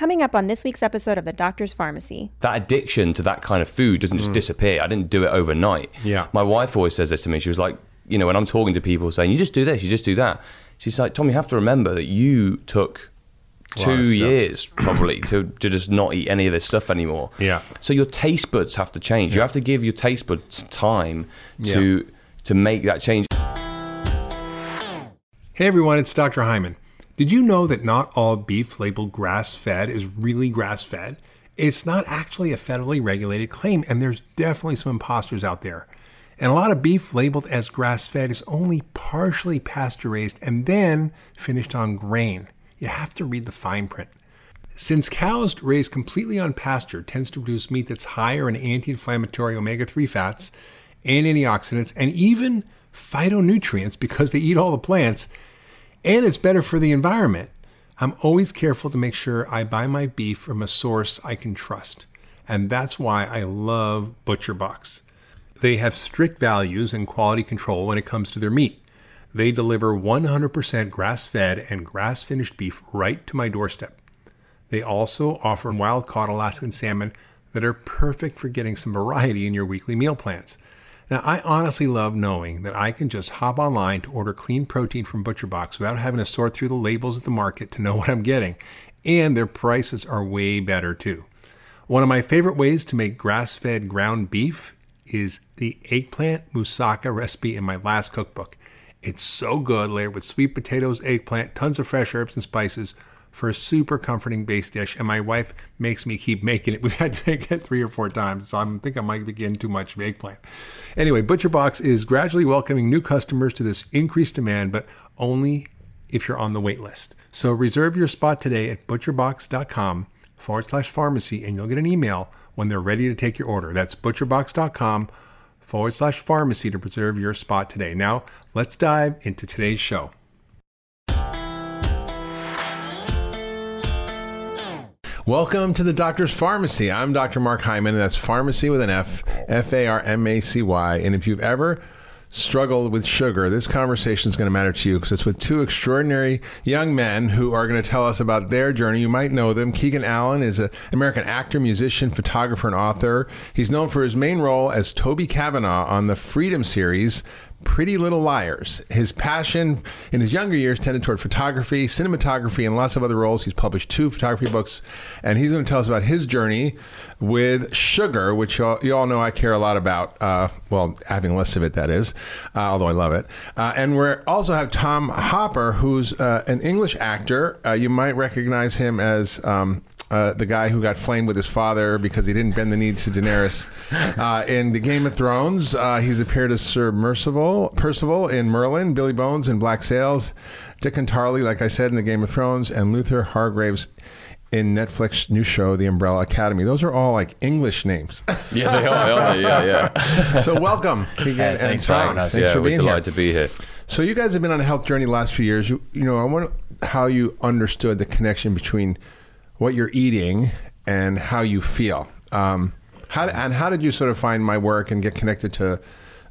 Coming up on this week's episode of The Doctor's Farmacy. that addiction to that kind of food doesn't just mm. disappear. I didn't do it overnight. Yeah. My wife always says this to me. She was like, you know, when I'm talking to people saying, you just do this, you just do that. She's like, Tom, you have to remember that you took two years probably to, to just not eat any of this stuff anymore. Yeah. So your taste buds have to change. You have to give your taste buds time to to make that change. Hey everyone, it's Dr. Hyman. Did you know that not all beef labeled grass fed is really grass fed? It's not actually a federally regulated claim, and there's definitely some imposters out there. And a lot of beef labeled as grass fed is only partially pasture raised and then finished on grain. You have to read the fine print. Since cows raised completely on pasture tends to produce meat that's higher in anti-inflammatory omega-3 fats and antioxidants and even phytonutrients because they eat all the plants, and it's better for the environment. I'm always careful to make sure I buy my beef from a source I can trust. And that's why I love ButcherBox. They have strict values and quality control when it comes to their meat. They deliver 100% grass fed and grass finished beef right to my doorstep. They also offer wild caught Alaskan salmon that are perfect for getting some variety in your weekly meal plans. Now, I honestly love knowing that I can just hop online to order clean protein from ButcherBox without having to sort through the labels at the market to know what I'm getting. And their prices are way better too. One of my favorite ways to make grass fed ground beef is the eggplant moussaka recipe in my last cookbook. It's so good, layered with sweet potatoes, eggplant, tons of fresh herbs and spices for a super comforting base dish. And my wife makes me keep making it. We've had to make it three or four times, so I think I might be getting too much eggplant. Anyway, ButcherBox is gradually welcoming new customers to this increased demand, but only if you're on the wait list. So reserve your spot today at butcherbox.com forward slash pharmacy, and you'll get an email when they're ready to take your order. That's butcherbox.com forward slash pharmacy to reserve your spot today. Now, let's dive into today's show. Welcome to the Doctor's Farmacy. I'm Dr. Mark Hyman, and that's pharmacy with an F, F A R M A C Y. And if you've ever struggled with sugar, this conversation is going to matter to you because it's with two extraordinary young men who are going to tell us about their journey. You might know them. Keegan Allen is an American actor, musician, photographer, and author. He's known for his main role as Toby Cavanaugh on the Freeform series. Pretty Little Liars. His passion in his younger years tended toward photography, cinematography, and lots of other roles. He's published two photography books, and he's going to tell us about his journey with sugar, which you all, you all know I care a lot about. Uh, well, having less of it, that is, uh, although I love it. Uh, and we also have Tom Hopper, who's uh, an English actor. Uh, you might recognize him as. Um, uh, the guy who got flamed with his father because he didn't bend the knee to Daenerys. Uh, in the Game of Thrones, uh, he's appeared as Sir Mercival, Percival in Merlin, Billy Bones in Black Sails, Dickon Tarly, like I said, in the Game of Thrones, and Luther Hargreeves in Netflix new show, The Umbrella Academy. Those are all like English names. Yeah, they are, aren't they? Yeah, yeah. so welcome, Keegan Hey, and thanks for Tom. having us. Thanks yeah, for we're being here. delighted to be here. So you guys have been on a health journey the last few years. You, you know, I wonder how you understood the connection between what you're eating and how you feel. Um, how and how did you sort of find my work and get connected to,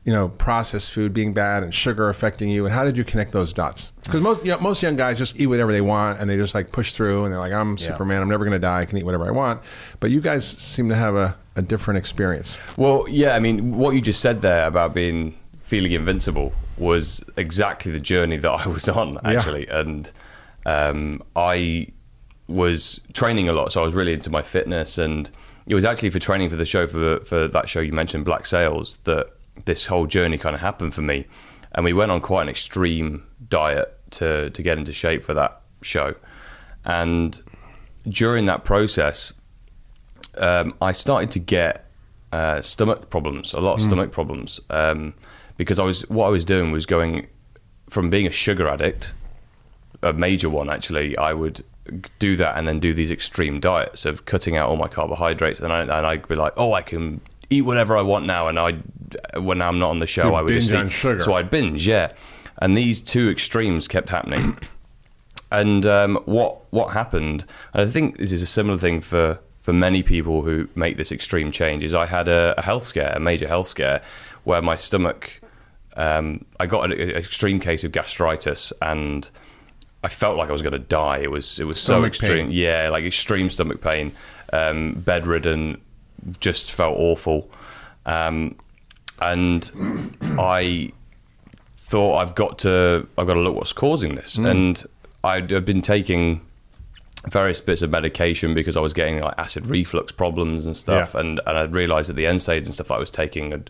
you know, processed food being bad and sugar affecting you? And how did you connect those dots? Because most you know, most young guys just eat whatever they want and they just like push through and they're like, I'm Superman. I'm never going to die. I can eat whatever I want. But you guys seem to have a, a different experience. Well, yeah, I mean, what you just said there about being feeling invincible was exactly the journey that I was on, actually. And um, I was training a lot, so I was really into my fitness. And it was actually for training for the show, for, for that show you mentioned, Black Sails, that this whole journey kind of happened for me. And we went on quite an extreme diet to, to get into shape for that show. And during that process, um, I started to get uh, stomach problems, a lot of stomach problems, um, because I was what I was doing was going from being a sugar addict, a major one actually. I would do that and then do these extreme diets of cutting out all my carbohydrates, and I and I'd be like, oh, I can eat whatever I want now, and I when I'm not on the show, You I would just eat. sugar. So I'd binge, yeah. And these two extremes kept happening. And um, what what happened? And I think this is a similar thing for for many people who make this extreme change. Is I had a, a health scare, a major health scare, where my stomach. Um, I got an, an extreme case of gastritis, and I felt like I was going to die. It was it was so Stomach extreme. pain. Yeah, like extreme stomach pain, um, bedridden, just felt awful. Um, and I thought I've got to I've got to look what's causing this. And I'd have been taking various bits of medication because I was getting like acid reflux problems and stuff. Yeah. And and I realised that the NSAIDs and stuff I was taking had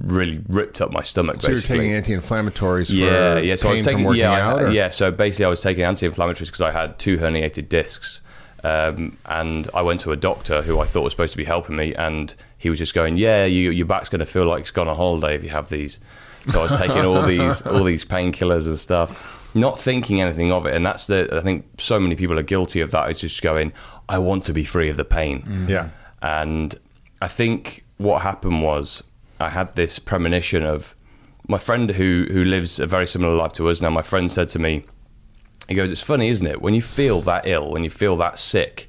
really ripped up my stomach. So you're taking anti-inflammatories for Yeah, yeah. So I was taking yeah, I- out. or- yeah. So basically, I was taking anti-inflammatories because I had two herniated discs, um, and I went to a doctor who I thought was supposed to be helping me, and he was just going, "Yeah, you, your back's going to feel like it's gone on holiday if you have these." So I was taking all these all these painkillers and stuff, not thinking anything of it, and that's the I think so many people are guilty of that. It's just going, "I want to be free of the pain." Yeah. And I think what happened was I had this premonition of my friend who who lives a very similar life to us now. My friend said to me, he goes, "It's funny, isn't it? When you feel that ill, when you feel that sick,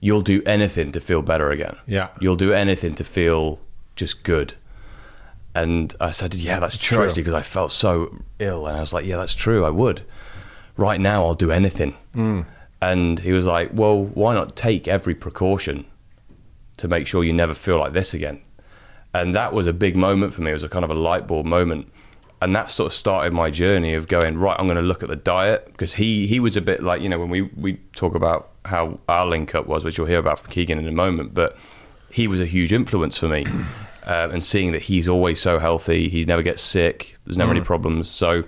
you'll do anything to feel better again. Yeah. you'll do anything to feel just good." And I said, "Yeah, that's true, True. actually, because I felt so ill." And I was like, "Yeah, that's true. I would. Right now, I'll do anything." Hmm. And he was like, "Well, why not take every precaution to make sure you never feel like this again?" And that was a big moment for me. It was a kind of a light bulb moment. And that sort of started my journey of going, right, I'm going to look at the diet because he, he was a bit like, you know, when we, we talk about how our link up was, which you'll hear about from Keegan in a moment, but he was a huge influence for me. Um, and seeing that he's always so healthy, he never gets sick, there's never any problems. So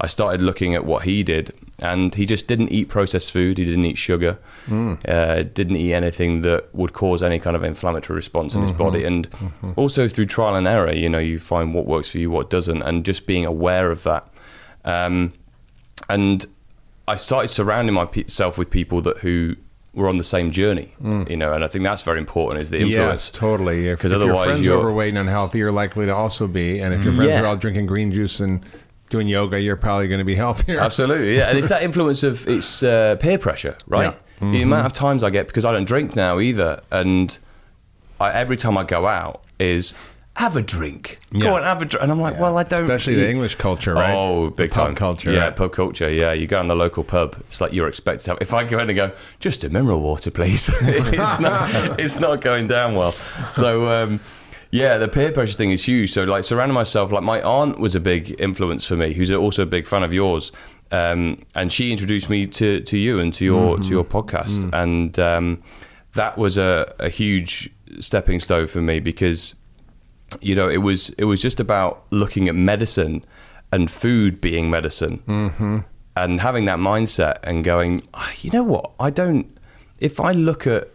I started looking at what he did, and he just didn't eat processed food. He didn't eat sugar. Hmm. Uh, didn't eat anything that would cause any kind of inflammatory response in his mm-hmm. body. And mm-hmm. also through trial and error, you know, you find what works for you, what doesn't, and just being aware of that. Um, and I started surrounding myself with people that who were on the same journey, hmm. you know, and I think that's very important is the influence. Yes, totally. If, 'Cause if your otherwise friends are you're- overweight and unhealthy, you're likely to also be. And if your hmm. friends Yeah. are all drinking green juice and doing yoga, you're probably going to be healthier. Absolutely, yeah, and it's that influence of it's uh, peer pressure, right? Yeah. The amount of times I get because I don't drink now either, and I, every time I go out is have a drink, Yeah. go on, have a drink, and I'm like, well, I don't, Especially the English culture, right? Oh, big The pub time culture. Yeah, right? pub culture. Yeah, you go in the local pub. It's like you're expected to have. If I go in and go, just a mineral water, please. it's not. It's not going down well. So. Um, yeah, the peer pressure thing is huge. So, like, surrounding myself, like, my aunt was a big influence for me, who's also a big fan of yours, um, and she introduced me to, to you and to your to your podcast, and um, that was a, a huge stepping stone for me because you know, it was it was just about looking at medicine and food being medicine, mm-hmm. and having that mindset and going, "Ah, you know what, I don't. If I look at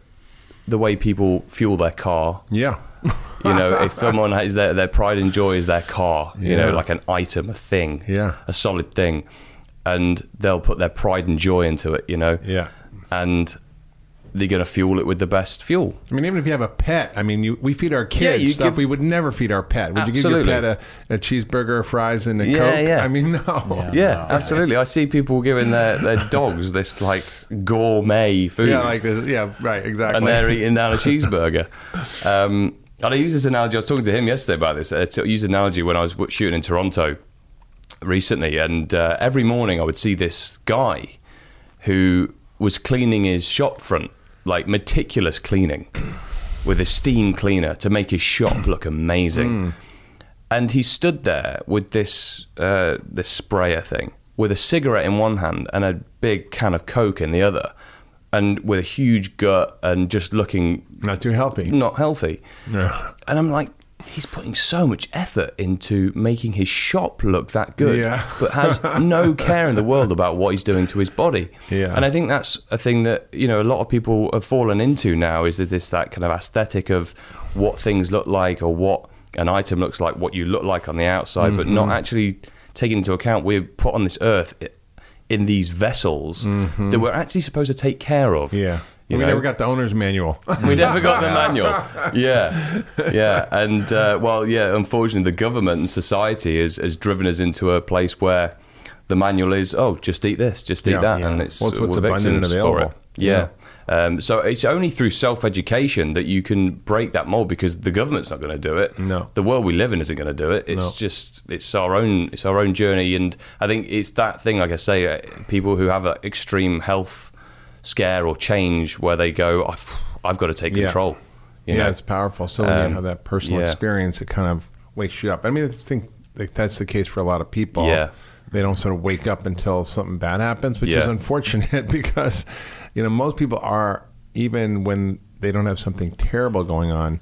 the way people fuel their car, Yeah. You know, if someone has their their pride and joy is their car, you know, like an item, a thing, Yeah. a solid thing, and they'll put their pride and joy into it, you know, Yeah. and they're gonna fuel it with the best fuel. I mean, even if you have a pet, I mean, you, we feed our kids you stuff give- we would never feed our pet. Would you give your pet a, a cheeseburger, fries, and a Yeah, Coke? yeah. I mean, no. Yeah, absolutely. I see people giving their, their dogs this like gourmet food. Yeah, like this. Yeah, right, exactly. and they're eating down a cheeseburger. Um, and I use this analogy. I was talking to him yesterday about this. I used an analogy when I was shooting in Toronto recently, and uh, every morning I would see this guy who was cleaning his shop front, like meticulous cleaning, with a steam cleaner to make his shop look amazing. And he stood there with this uh, this sprayer thing, with a cigarette in one hand and a big can of Coke in the other, and with a huge gut and just looking not too healthy. not healthy. Yeah. And I'm like, he's putting so much effort into making his shop look that good, Yeah. but has no care in the world about what he's doing to his body. Yeah. And I think that's a thing that you know a lot of people have fallen into now is that this that kind of aesthetic of what things look like or what an item looks like, what you look like on the outside, but Mm-hmm. not actually taking into account we're put on this earth in these vessels that we're actually supposed to take care of. Mm-hmm. Yeah. You we know? never got the owner's manual. We never got the manual. Yeah, yeah, and uh, well, yeah. Unfortunately, the government and society has, has driven us into a place where the manual is, oh, just eat this, just eat Yeah. that, Yeah. and it's Well, it's what's abundant and available. Yeah. Yeah. Um, so it's only through self-education that you can break that mold because the government's not going to do it. No. the world we live in isn't going to do it. It's No. just it's our own it's our own journey, and I think it's that thing. Like I say, uh, people who have an extreme health scare or change where they go, I've, I've got to take Yeah. control. Yeah, know? it's powerful. So when Um, you have that personal yeah. experience, it kind of wakes you up. I mean, I think that's the case for a lot of people. Yeah. They don't sort of wake up until something bad happens, which is unfortunate because, you know, most people are, even when they don't have something terrible going on,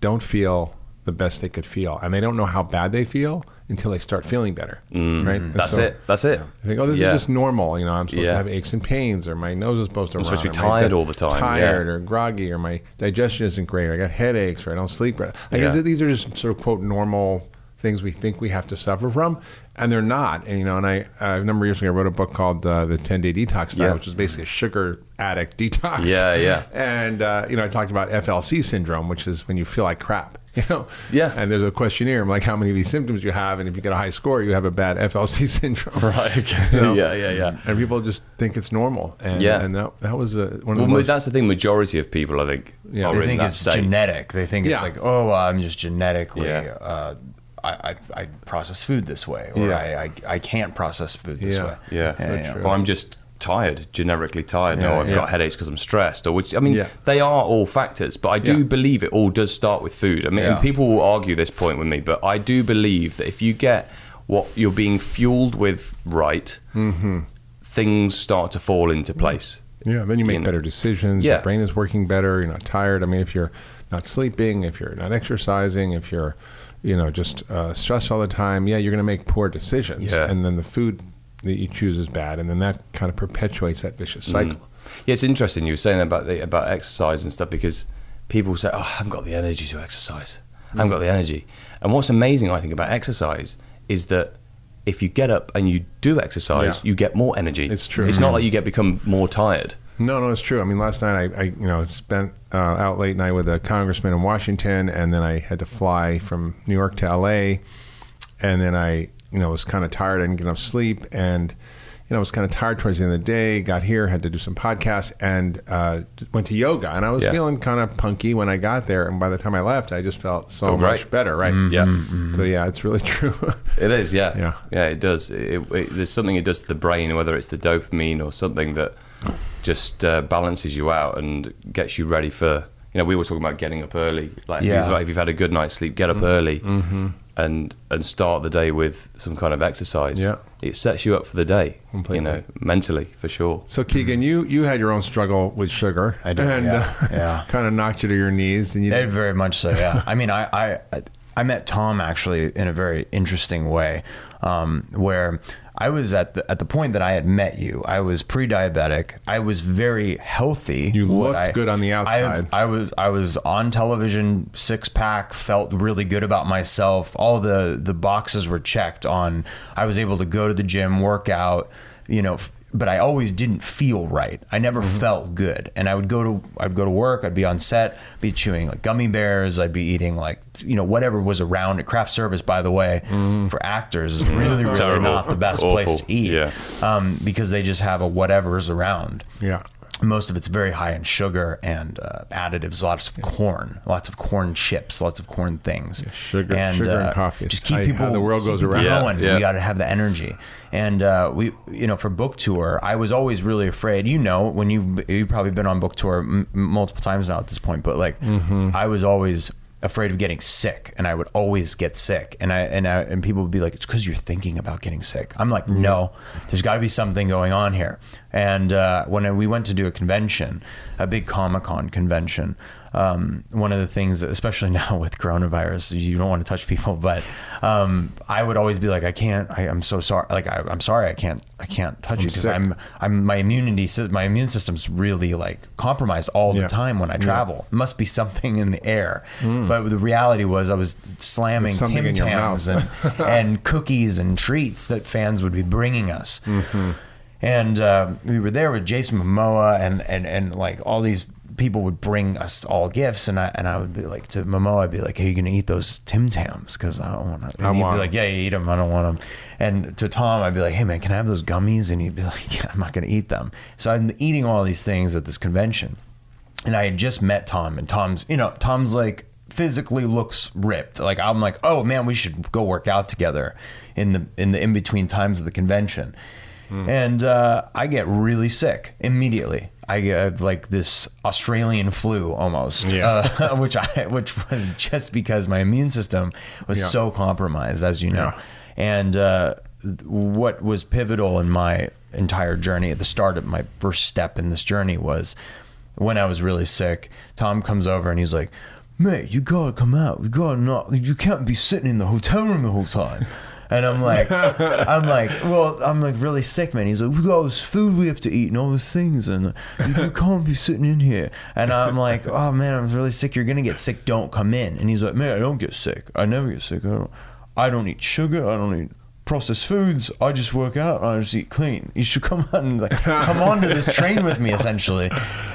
don't feel the best they could feel. And they don't know how bad they feel until they start feeling better. Right? And Mm. That's so it. That's it. I think, oh, this Yeah. is just normal. You know, I'm supposed Yeah. to have aches and pains, or my nose is supposed to I'm run. supposed to be tired all the time, Tired yeah. or groggy, or my digestion isn't great, or I got headaches, or I don't sleep right. I Yeah. guess these are just sort of quote normal things we think we have to suffer from, and they're not. And you know, and I uh, a number of years ago I wrote a book called uh, the 10 Day Detox Style, Yeah. which is basically a sugar addict detox. Yeah, yeah. And uh, you know, I talked about FLC syndrome, which is when you feel like crap. You know. Yeah. And there's a questionnaire, like how many of these symptoms you have, and if you get a high score, you have a bad FLC syndrome. Right. You know? yeah. Yeah. Yeah. and people just think it's normal. And, Yeah. and that that was uh, one of Well, the most. that's the thing. Majority of people, I think, Yeah. are They in think that it's state. genetic. They think Yeah. it's like, oh, I'm just genetically. Yeah. I, I, I process food this way, or Yeah. I, I, I can't process food this Yeah. way. Yeah, And, you know, Well, I'm just tired, generically tired. Yeah, or I've yeah. got headaches because I'm stressed. Or which I mean, Yeah. they are all factors. But I do Yeah. believe it all does start with food. I mean, and people will argue this point with me, but I do believe that if you get what you're being fueled with right, Mm-hmm. things start to fall into place. yeah, then you make you know. better decisions. Yeah. Your brain is working better. You're not tired. I mean, if you're not sleeping, if you're not exercising, if you're, you know, just uh, stressed all the time, yeah, you're going to make poor decisions. Yeah. And then the food that you choose is bad, and then that kind of perpetuates that vicious Mm. cycle. Yeah, it's interesting you were saying about the, about exercise and stuff because people say, "Oh, I haven't got the energy to exercise. I haven't got the energy." And what's amazing, I think, about exercise is that if you get up and you do exercise, Yeah. you get more energy. It's true. It's not like you get become more tired. No, no, it's true. I mean, last night I, I you know, spent uh, out late night with a congressman in Washington, and then I had to fly from New York to L.A., and then I, you know, was kind of tired. I didn't get enough sleep, and you know, I was kind of tired towards the end of the day. Got here, had to do some podcasts, and uh, went to yoga. And I was Yeah. feeling kind of punky when I got there, and by the time I left, I just felt so Felt much great. better. Right? Yeah. So yeah, it's really true. It is, yeah, Yeah. yeah. It does. It, it, there's something it does to the brain, whether it's the dopamine or something that just uh, balances you out and gets you ready for. You know, we were talking about getting up early. Like, if, Yeah. you've, if you've had a good night's sleep, get up early and and start the day with some kind of exercise. Yeah. it sets you up for the day. Completely. You know, mentally for sure. So Keegan, you you had your own struggle with sugar. I did, and yeah, uh, yeah. kind of knocked you to your knees, and you It very much so, yeah. I mean, I, I I met Tom actually in a very interesting way, um, where I was at the at the point that I had met you. I was pre-diabetic. I was very healthy. You looked I- good on the I- outside. I, was I was on television, six pack, felt really good about myself. All the the boxes were checked on. I was able to go to the gym, work out, you know. f- But I always didn't feel right. I never Mm-hmm. felt good, and I would go to I'd go to work. I'd be on set, be chewing like gummy bears. I'd be eating like you know whatever was around. Craft service, by the way, Mm-hmm. for actors is really really Terrible. not the best place to eat. Yeah. um, because they just have a whatever's around yeah. Most of it's very high in sugar and uh, additives. Lots of corn, lots of corn chips, lots of corn things. sugar- sugar and coffee. Just keep people. the world goes around. Yeah, Going. yeah. We got to have the energy. And uh, we, you know, for book tour, I was always really afraid. You know, when you've you've probably been on book tour m- multiple times now at this point, but like, Mm-hmm. I was always afraid of getting sick and I would always get sick and I and I, and people would be like it's cuz you're thinking about getting sick. I'm like Mm-hmm. no, there's got to be something going on here. And uh, when we went to do a convention, a big Comic-Con convention, um, one of the things especially now with coronavirus, you don't want to touch people, but um, I would always be like I can't I, I'm so sorry like I, I'm sorry I can't I can't touch you because. I'm I'm my immunity my immune system's really like compromised all Yeah. the time when I travel. Must be something in the air. Hmm. But the reality was I was slamming Tim Tams and, and cookies and treats that fans would be bringing us. Mm-hmm. And uh, we were there with Jason Momoa and, and, and like all these people would bring us all gifts and I and I would be like to Momo, I'd be like hey you gonna eat those Tim Tams because I don't want to I and he'd want be like yeah you eat them I don't want them and to Tom I'd be like hey man can I have those gummies and he'd be like yeah I'm not gonna eat them so I'm eating all these things at this convention and I had just met Tom, and Tom's, you know, Tom's like physically looks ripped. Like I'm like, oh man, we should go work out together in the in the in between times of the convention. And uh, I get really sick immediately. I get like this Australian flu almost, Yeah. uh, which I which was just because my immune system was Yeah. so compromised, as you know. Yeah. And uh, what was pivotal in my entire journey at the start of my first step in this journey was when I was really sick. Tom comes over and he's like, "Mate, you gotta come out. You gotta not. You can't be sitting in the hotel room the whole time." And I'm like, I'm like, well, I'm like really sick, man. He's like, we got all this food we have to eat and all those things, and you, you can't be sitting in here. And I'm like, oh man, I'm really sick. You're gonna get sick. Don't come in. And he's like, man, I don't get sick. I never get sick. I don't. I don't eat sugar. I don't eat processed foods. I just work out. I just eat clean. You should come on and like come on to this train with me, essentially.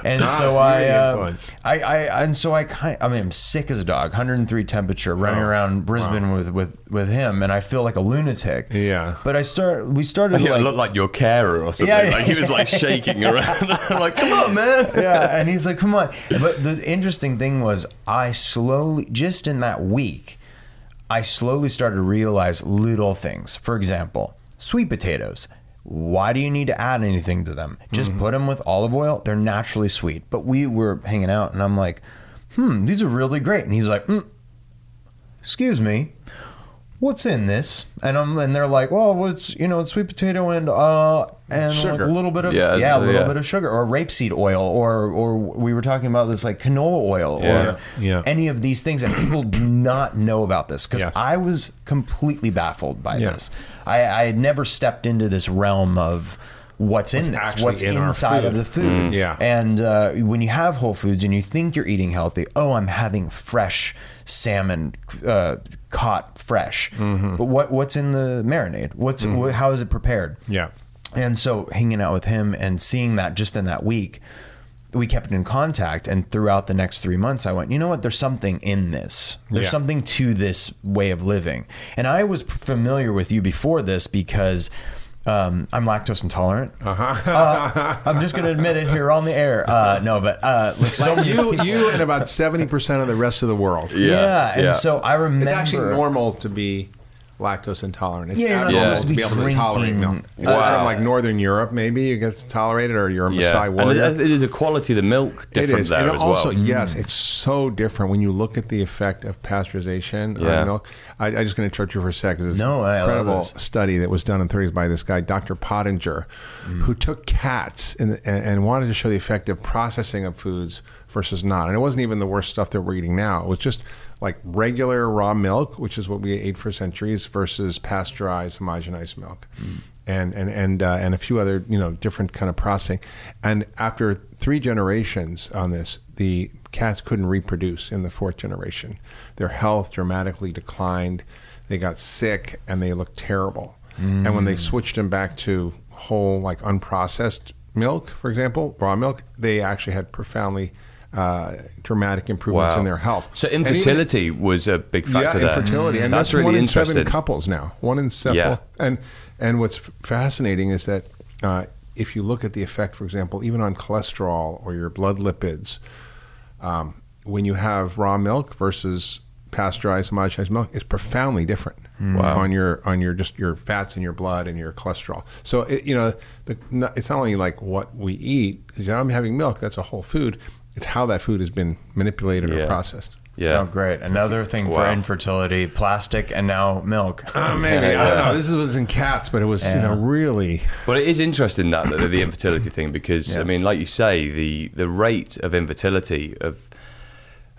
And Ah, so I, uh. I, I, and so I kind. I mean, I'm sick as a dog. 103 temperature, running Oh, around Brisbane with with with him, and I feel like a lunatic. Yeah. But I start. We started Yeah, like. looked like your carer or something. Yeah, like he was like shaking around. I'm like, come on, man. yeah, and he's like, "Come on!" But the interesting thing was, I slowly, just in that week, I slowly started to realize little things. For example, sweet potatoes. Why do you need to add anything to them? Just put them with olive oil. They're naturally sweet. But we were hanging out, and I'm like, "Hmm, these are really great." And he's like, mm, "Excuse me." What's in this? And I'm and they're like, well, what's you know, it's sweet potato and uh and like a little bit of Yeah, yeah, a little yeah. bit of sugar or rapeseed oil or or we were talking about this like canola oil or Yeah. any of these things and people do not know about this because Yes. I was completely baffled by this. I, I had never stepped into this realm of what's, in this, what's in inside of the food. Yeah. And uh, when you have Whole Foods and you think you're eating healthy, oh, I'm having fresh salmon uh, caught fresh. But what what's in the marinade? What's wh- how is it prepared? Yeah. And so hanging out with him and seeing that just in that week, we kept in contact. And throughout the next three months, I went, you know what? There's something in this. There's Yeah. something to this way of living. And I was familiar with you before this because um, I'm lactose intolerant. Uh, I'm just going to admit it here on the air. Uh, no, but uh, like so many you, people- you, and about seventy percent of the rest of the world. yeah, and yeah. so I remember It's actually normal to be lactose intolerant. It's Yeah, not abnormal supposed to to be be able to tolerate milk. Wow. From like Northern Europe, maybe you get tolerated, or you're a Yeah, Maasai and warrior. it, it is a quality of the milk It different is, there and as also well. yes, it's so different when you look at the effect of pasteurization Yeah. on milk. I, I'm just going to interrupt you for a second. There's No, I an love incredible this. study that was done in the 30s by this guy, Dr. Pottenger, Mm. who took cats and, and, and wanted to show the effect of processing of foods versus not. And it wasn't even the worst stuff that we're eating now. It was just like regular raw milk, which is what we ate for centuries, versus pasteurized, homogenized milk. And and and uh, and a few other you know different kind of processing, and after three generations on this, the cats couldn't reproduce in the fourth generation. Their health dramatically declined. They got sick and they looked terrible. And when they switched them back to whole, like unprocessed milk, for example, raw milk, they actually had profoundly uh, dramatic improvements Wow. in their health. So And even- infertility was a big factor yeah, there. infertility, and that's, that's, really one in interesting. seven couples now. One in seven. Yeah. And and what's fascinating is that uh, if you look at the effect, for example, even on cholesterol or your blood lipids, um, when you have raw milk versus pasteurized homogenized milk, it's profoundly different Wow. on your on your just your fats in your blood and your cholesterol. So it, you know, the, it's not only like what we eat. I'm having milk. That's a whole food. It's how that food has been manipulated Yeah. or processed. Yeah. Oh, great! Another thing for infertility: plastic and now milk. Uh, maybe I don't know. This was in cats, but it was you know really. But it is interesting that the, the infertility thing because I mean, like you say, the the rate of infertility of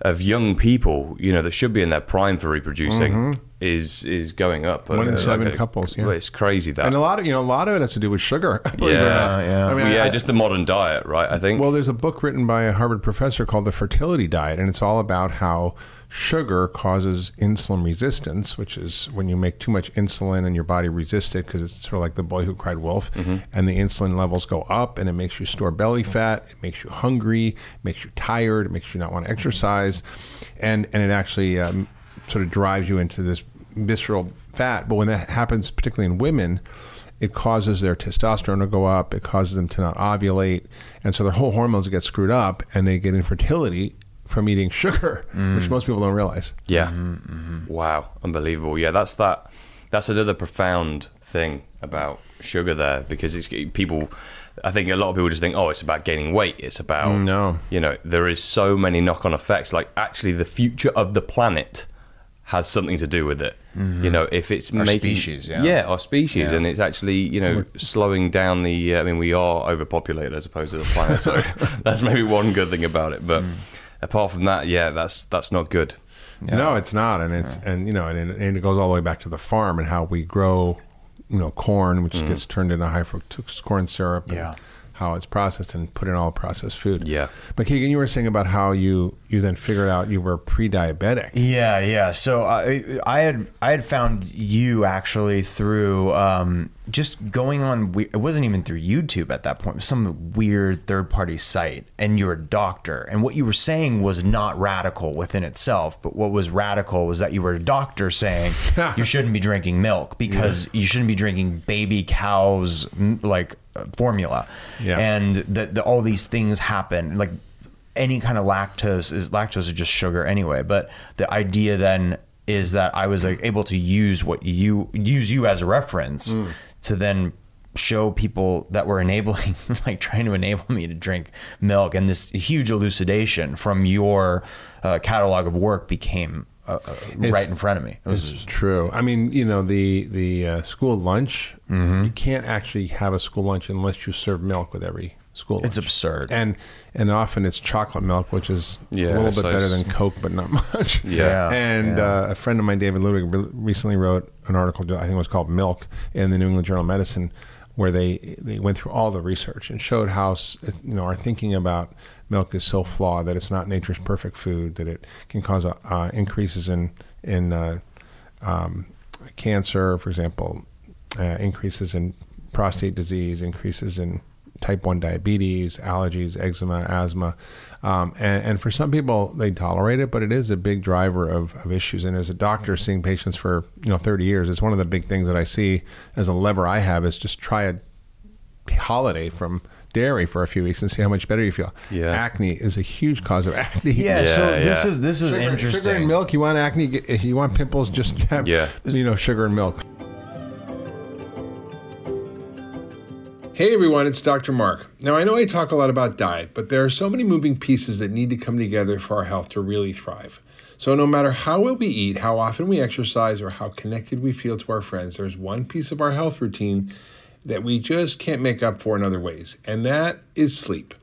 of young people, you know, that should be in their prime for reproducing, is is going up. Mm-hmm. One in Uh, seven like a- couples, yeah. it's crazy that. And a lot of you know a lot of it has to do with sugar. believe it or yeah, yeah. I mean, Well, yeah, I- just the modern diet, right? I think. well, there's a book written by a Harvard professor called The Fertility Diet, and it's all about how sugar causes insulin resistance, which is when you make too much insulin and your body resists it because it's sort of like the boy who cried wolf, and the insulin levels go up, and it makes you store belly fat, it makes you hungry, it makes you tired, it makes you not want to exercise, and and it actually um, sort of drives you into this visceral fat. But when that happens, particularly in women, it causes their testosterone to go up. It causes them to not ovulate, and so their whole hormones get screwed up, and they get infertility from eating sugar, which mm. most people don't realize. Yeah. Mm-hmm, mm-hmm. Wow. Unbelievable. Yeah, that's that. That's another profound thing about sugar there because it's people. I think a lot of people just think, oh, it's about gaining weight. It's about No. You know, there is so many knock-on effects. Like actually, the future of the planet has something to do with it. Mm-hmm. You know, if it's Our making, species, yeah. yeah, our species, Yeah. and it's actually you know slowing down the. Uh, I mean, we are overpopulated as opposed to the planet, so that's maybe one good thing about it. But mm. Apart from that, yeah, that's that's not good. No, it's not, and it's and you know, and, and it goes all the way back to the farm and how we grow, you know, corn, which mm. gets turned into high fructose corn syrup. and Yeah. How it's processed and put in all processed food. Yeah. But Keegan, you were saying about how you you then figured out you were pre-diabetic. Yeah, yeah. So I, I had I had found you actually through um, just going on. It wasn't even through YouTube at that point. It was some weird third party site, and you're a doctor. And what you were saying was not radical within itself, but what was radical was that you were a doctor saying you shouldn't be drinking milk because you shouldn't be drinking baby cows like formula, Yeah. and that that all these things happen like any kind of lactose is lactose is just sugar anyway. But the idea then is that I was like, able to use what you use you as a reference to then show people that were enabling like trying to enable me to drink milk and this huge elucidation from your uh, catalog of work became uh, uh, right in front of me it was It's true. I mean, you know, the the uh, school lunch. You can't actually have a school lunch unless you serve milk with every school. It's absurd. and and often it's chocolate milk, which is Yeah, a little bit so better than Coke, but not much. Yeah. And yeah. Uh, a friend of mine, David Ludwig, re- recently wrote an article. I think it was called "Milk" in the New England Journal of Medicine, where they they went through all the research and showed how you know our thinking about milk is so flawed that it's not nature's perfect food, that it can cause uh, increases in in uh, um, cancer, for example, uh, increases in prostate disease, increases in type 1 diabetes, allergies, eczema, asthma. Um, and, and for some people, they tolerate it, but it is a big driver of, of issues. And as a doctor seeing patients for, you know, 30 years, it's one of the big things that I see as a lever I have is just try a holiday from dairy for a few weeks and see how much better you feel. Yeah. Acne is a huge cause of acne. yeah, so Yeah, this yeah. is this is Sugar, interesting sugar and milk. You want acne? If you want pimples, just have Yeah. you know sugar and milk. Hey everyone, it's Dr. Mark. Now I know I talk a lot about diet, but there are so many moving pieces that need to come together for our health to really thrive. So no matter how well we eat, how often we exercise, or how connected we feel to our friends, there's one piece of our health routine that we just can't make up for in other ways, and that is sleep.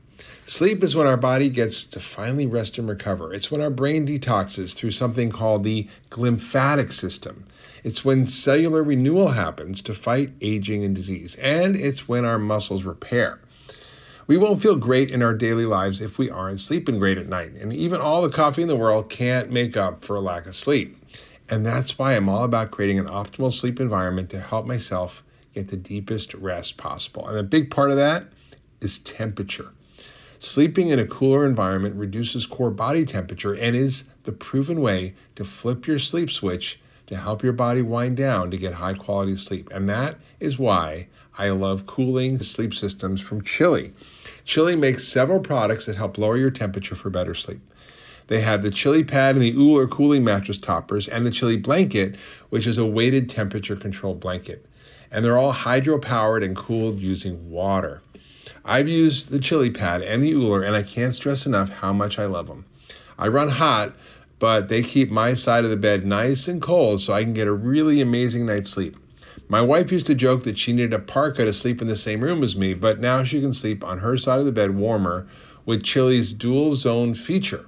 Sleep is when our body gets to finally rest and recover. It's when our brain detoxes through something called the glymphatic system. It's when cellular renewal happens to fight aging and disease. And it's when our muscles repair. We won't feel great in our daily lives if we aren't sleeping great at night. And even all the coffee in the world can't make up for a lack of sleep. And that's why I'm all about creating an optimal sleep environment to help myself get the deepest rest possible. And a big part of that is temperature. Sleeping in a cooler environment reduces core body temperature and is the proven way to flip your sleep switch to help your body wind down to get high quality sleep. And that is why I love cooling sleep systems from Chili. Chili makes several products that help lower your temperature for better sleep. They have the Chili Pad and the OOLER cooling mattress toppers and the Chili Blanket, which is a weighted temperature control blanket. And they're all hydro powered and cooled using water. I've used the Chili Pad and the OOLER, and I can't stress enough how much I love them. I run hot, but they keep my side of the bed nice and cold so I can get a really amazing night's sleep. My wife used to joke that she needed a parka to sleep in the same room as me, but now she can sleep on her side of the bed warmer with Chili's dual zone feature.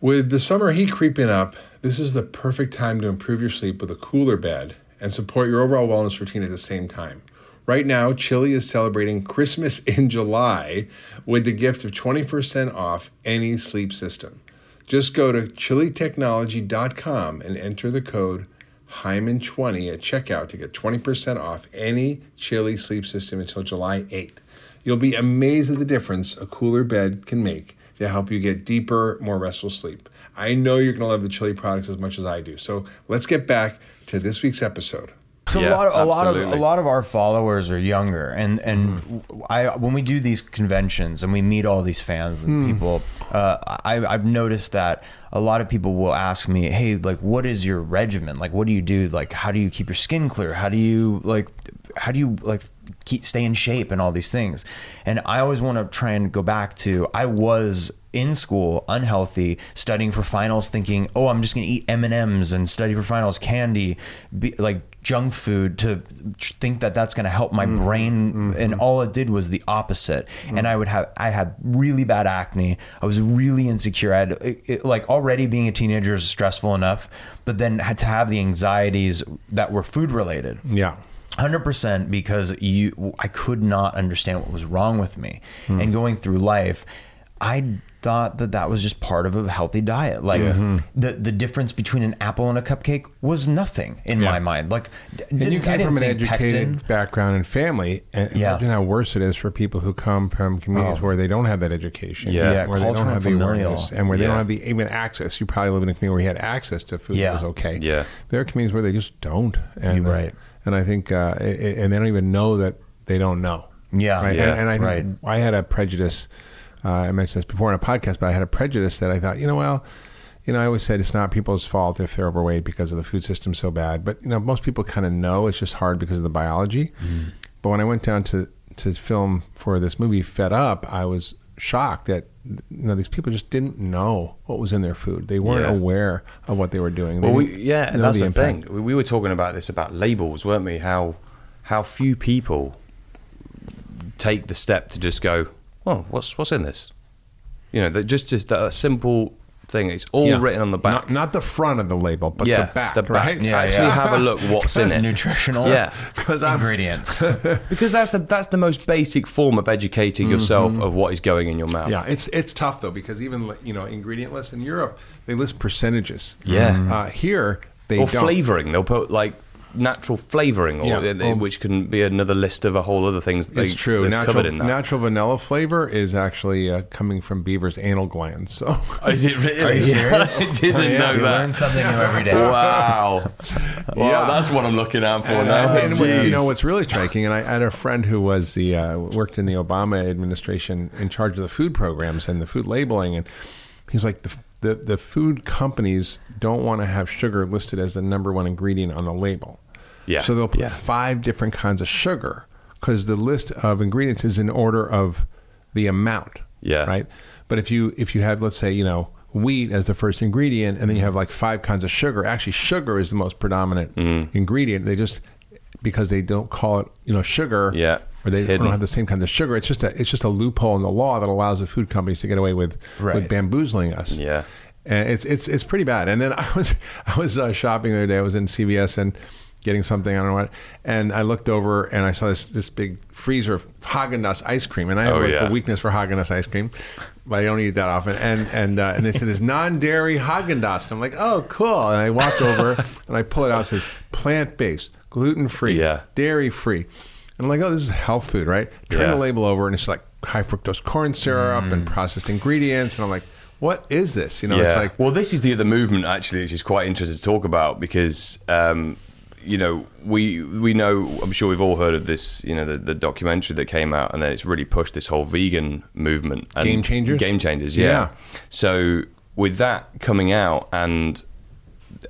With the summer heat creeping up, this is the perfect time to improve your sleep with a cooler bed and support your overall wellness routine at the same time. Right now, Chili is celebrating Christmas in July with the gift of 20% off any sleep system. Just go to chilitechnology.com and enter the code Hyman20 at checkout to get 20% off any Chili sleep system until July 8th. You'll be amazed at the difference a cooler bed can make to help you get deeper, more restful sleep. I know you're going to love the Chili products as much as I do. So let's get back to this week's episode So Yeah, a lot of a lot of a lot of our followers are younger, and and I when we do these conventions and we meet all these fans and people, uh, I, I've noticed that a lot of people will ask me, "Hey, like, what is your regimen? Like, what do you do? Like, how do you keep your skin clear? How do you like, how do you like keep stay in shape and all these things?" And I always want to try and go back to I was in school unhealthy studying for finals thinking oh i'm just going to eat m&ms and study for finals candy be, like junk food to think that that's going to help my mm-hmm. brain. And mm-hmm. all it did was the opposite. Mm-hmm. And i would have i had really bad acne. I was really insecure. I had it, it- like already being a teenager is stressful enough but then had to have the anxieties that were food related Yeah. Hundred percent, because you, I could not understand what was wrong with me, and going through life, I thought that that was just part of a healthy diet. Like the the difference between an apple and a cupcake was nothing in Yeah. my mind. Like, d- And you didn't- came from an educated pectin- background and family, and Yeah. imagine how worse it is for people who come from communities Oh. where they don't have that education, Yeah. Yeah, where they don't cultural have the awareness, and where they Yeah. don't have the even access. You probably live in a community where you had access to food Yeah. that was okay. Yeah. there are communities where they just don't, and You're uh, right. And I think, uh, and they don't even know that they don't know. Yeah. right. Yeah. And, and I think Right. I had a prejudice. Uh, I mentioned this before in a podcast, but I had a prejudice that I thought, you know, well, you know, I always said it's not people's fault if they're overweight because of the food system so bad. But you know, most people kind of know it's just hard because of the biology. But when I went down to to film for this movie, Fed Up, I was shocked that you know these people just didn't know what was in their food. They weren't Yeah. aware of what they were doing. They Well, we, yeah, that's the, impact. thing. We, we were talking about this about labels, weren't we? How how few people take the step to just go, "Oh, what's what's in this?" You know, that just just that simple thing. It's all Yeah. written on the back. Not, not the front of the label, but yeah, the back. the back. right? Yeah, Actually, yeah. have a look. What's in it? nutritional Yeah. 'Cause I'm- ingredients. Because that's the that's the most basic form of educating yourself of what is going in your mouth. Mm-hmm. Yeah, it's it's tough though because even you know ingredient lists in Europe they list percentages. Yeah. Uh, here they or don't. flavoring. They'll put like natural flavoring, or Yeah. Well- which can be another list of a whole other things. That It's they, true. That's Natural, covered in that. natural vanilla flavor is actually uh, coming from beaver's anal glands. So Oh, is it really? Are you serious? I didn't Yeah. know you that. learn something new every day. Wow. Well, Yeah. that's what I'm looking out for And, now. uh, and what, you know what's really striking, and I, I had a friend who was the uh, worked in the Obama administration in charge of the food programs and the food labeling, and he's like the the, the food companies don't want to have sugar listed as the number one ingredient on the label. Yeah, So they'll put yeah. five different kinds of sugar because the list of ingredients is in order of the amount. Yeah. Right. But if you if you have let's say you know wheat as the first ingredient and then you have like five kinds of sugar, actually sugar is the most predominant Mm-hmm. ingredient. They just because they don't call it you know sugar. Yeah, Or they don't have the same kinds of sugar. It's just a it's just a loophole in the law that allows the food companies to get away with Right. with bamboozling us. Yeah. And it's it's it's pretty bad. And then I was I was uh, shopping the other day. I was in CVS and getting something I don't know what, and I looked over and I saw this this big freezer of Haagen Dazs ice cream, and I have Oh, like yeah. a weakness for Haagen Dazs ice cream, but I don't eat that often. And and uh, and they said it's non dairy Haagen Dazs. And I'm like, oh, cool. And I walk over and I pull it out. It says plant based, gluten free, Yeah. dairy free. And I'm like, oh, this is health food, right? Turn Yeah. the label over and it's like high fructose corn syrup and processed ingredients, and I'm like. What is this? You know, it's like well, this is the other movement actually, which is quite interesting to talk about because um, you know we we know I'm sure we've all heard of this. You know, the, the documentary that came out, and then it's really pushed this whole vegan movement. And Game Changers? Game changers, yeah. Yeah. So with that coming out, and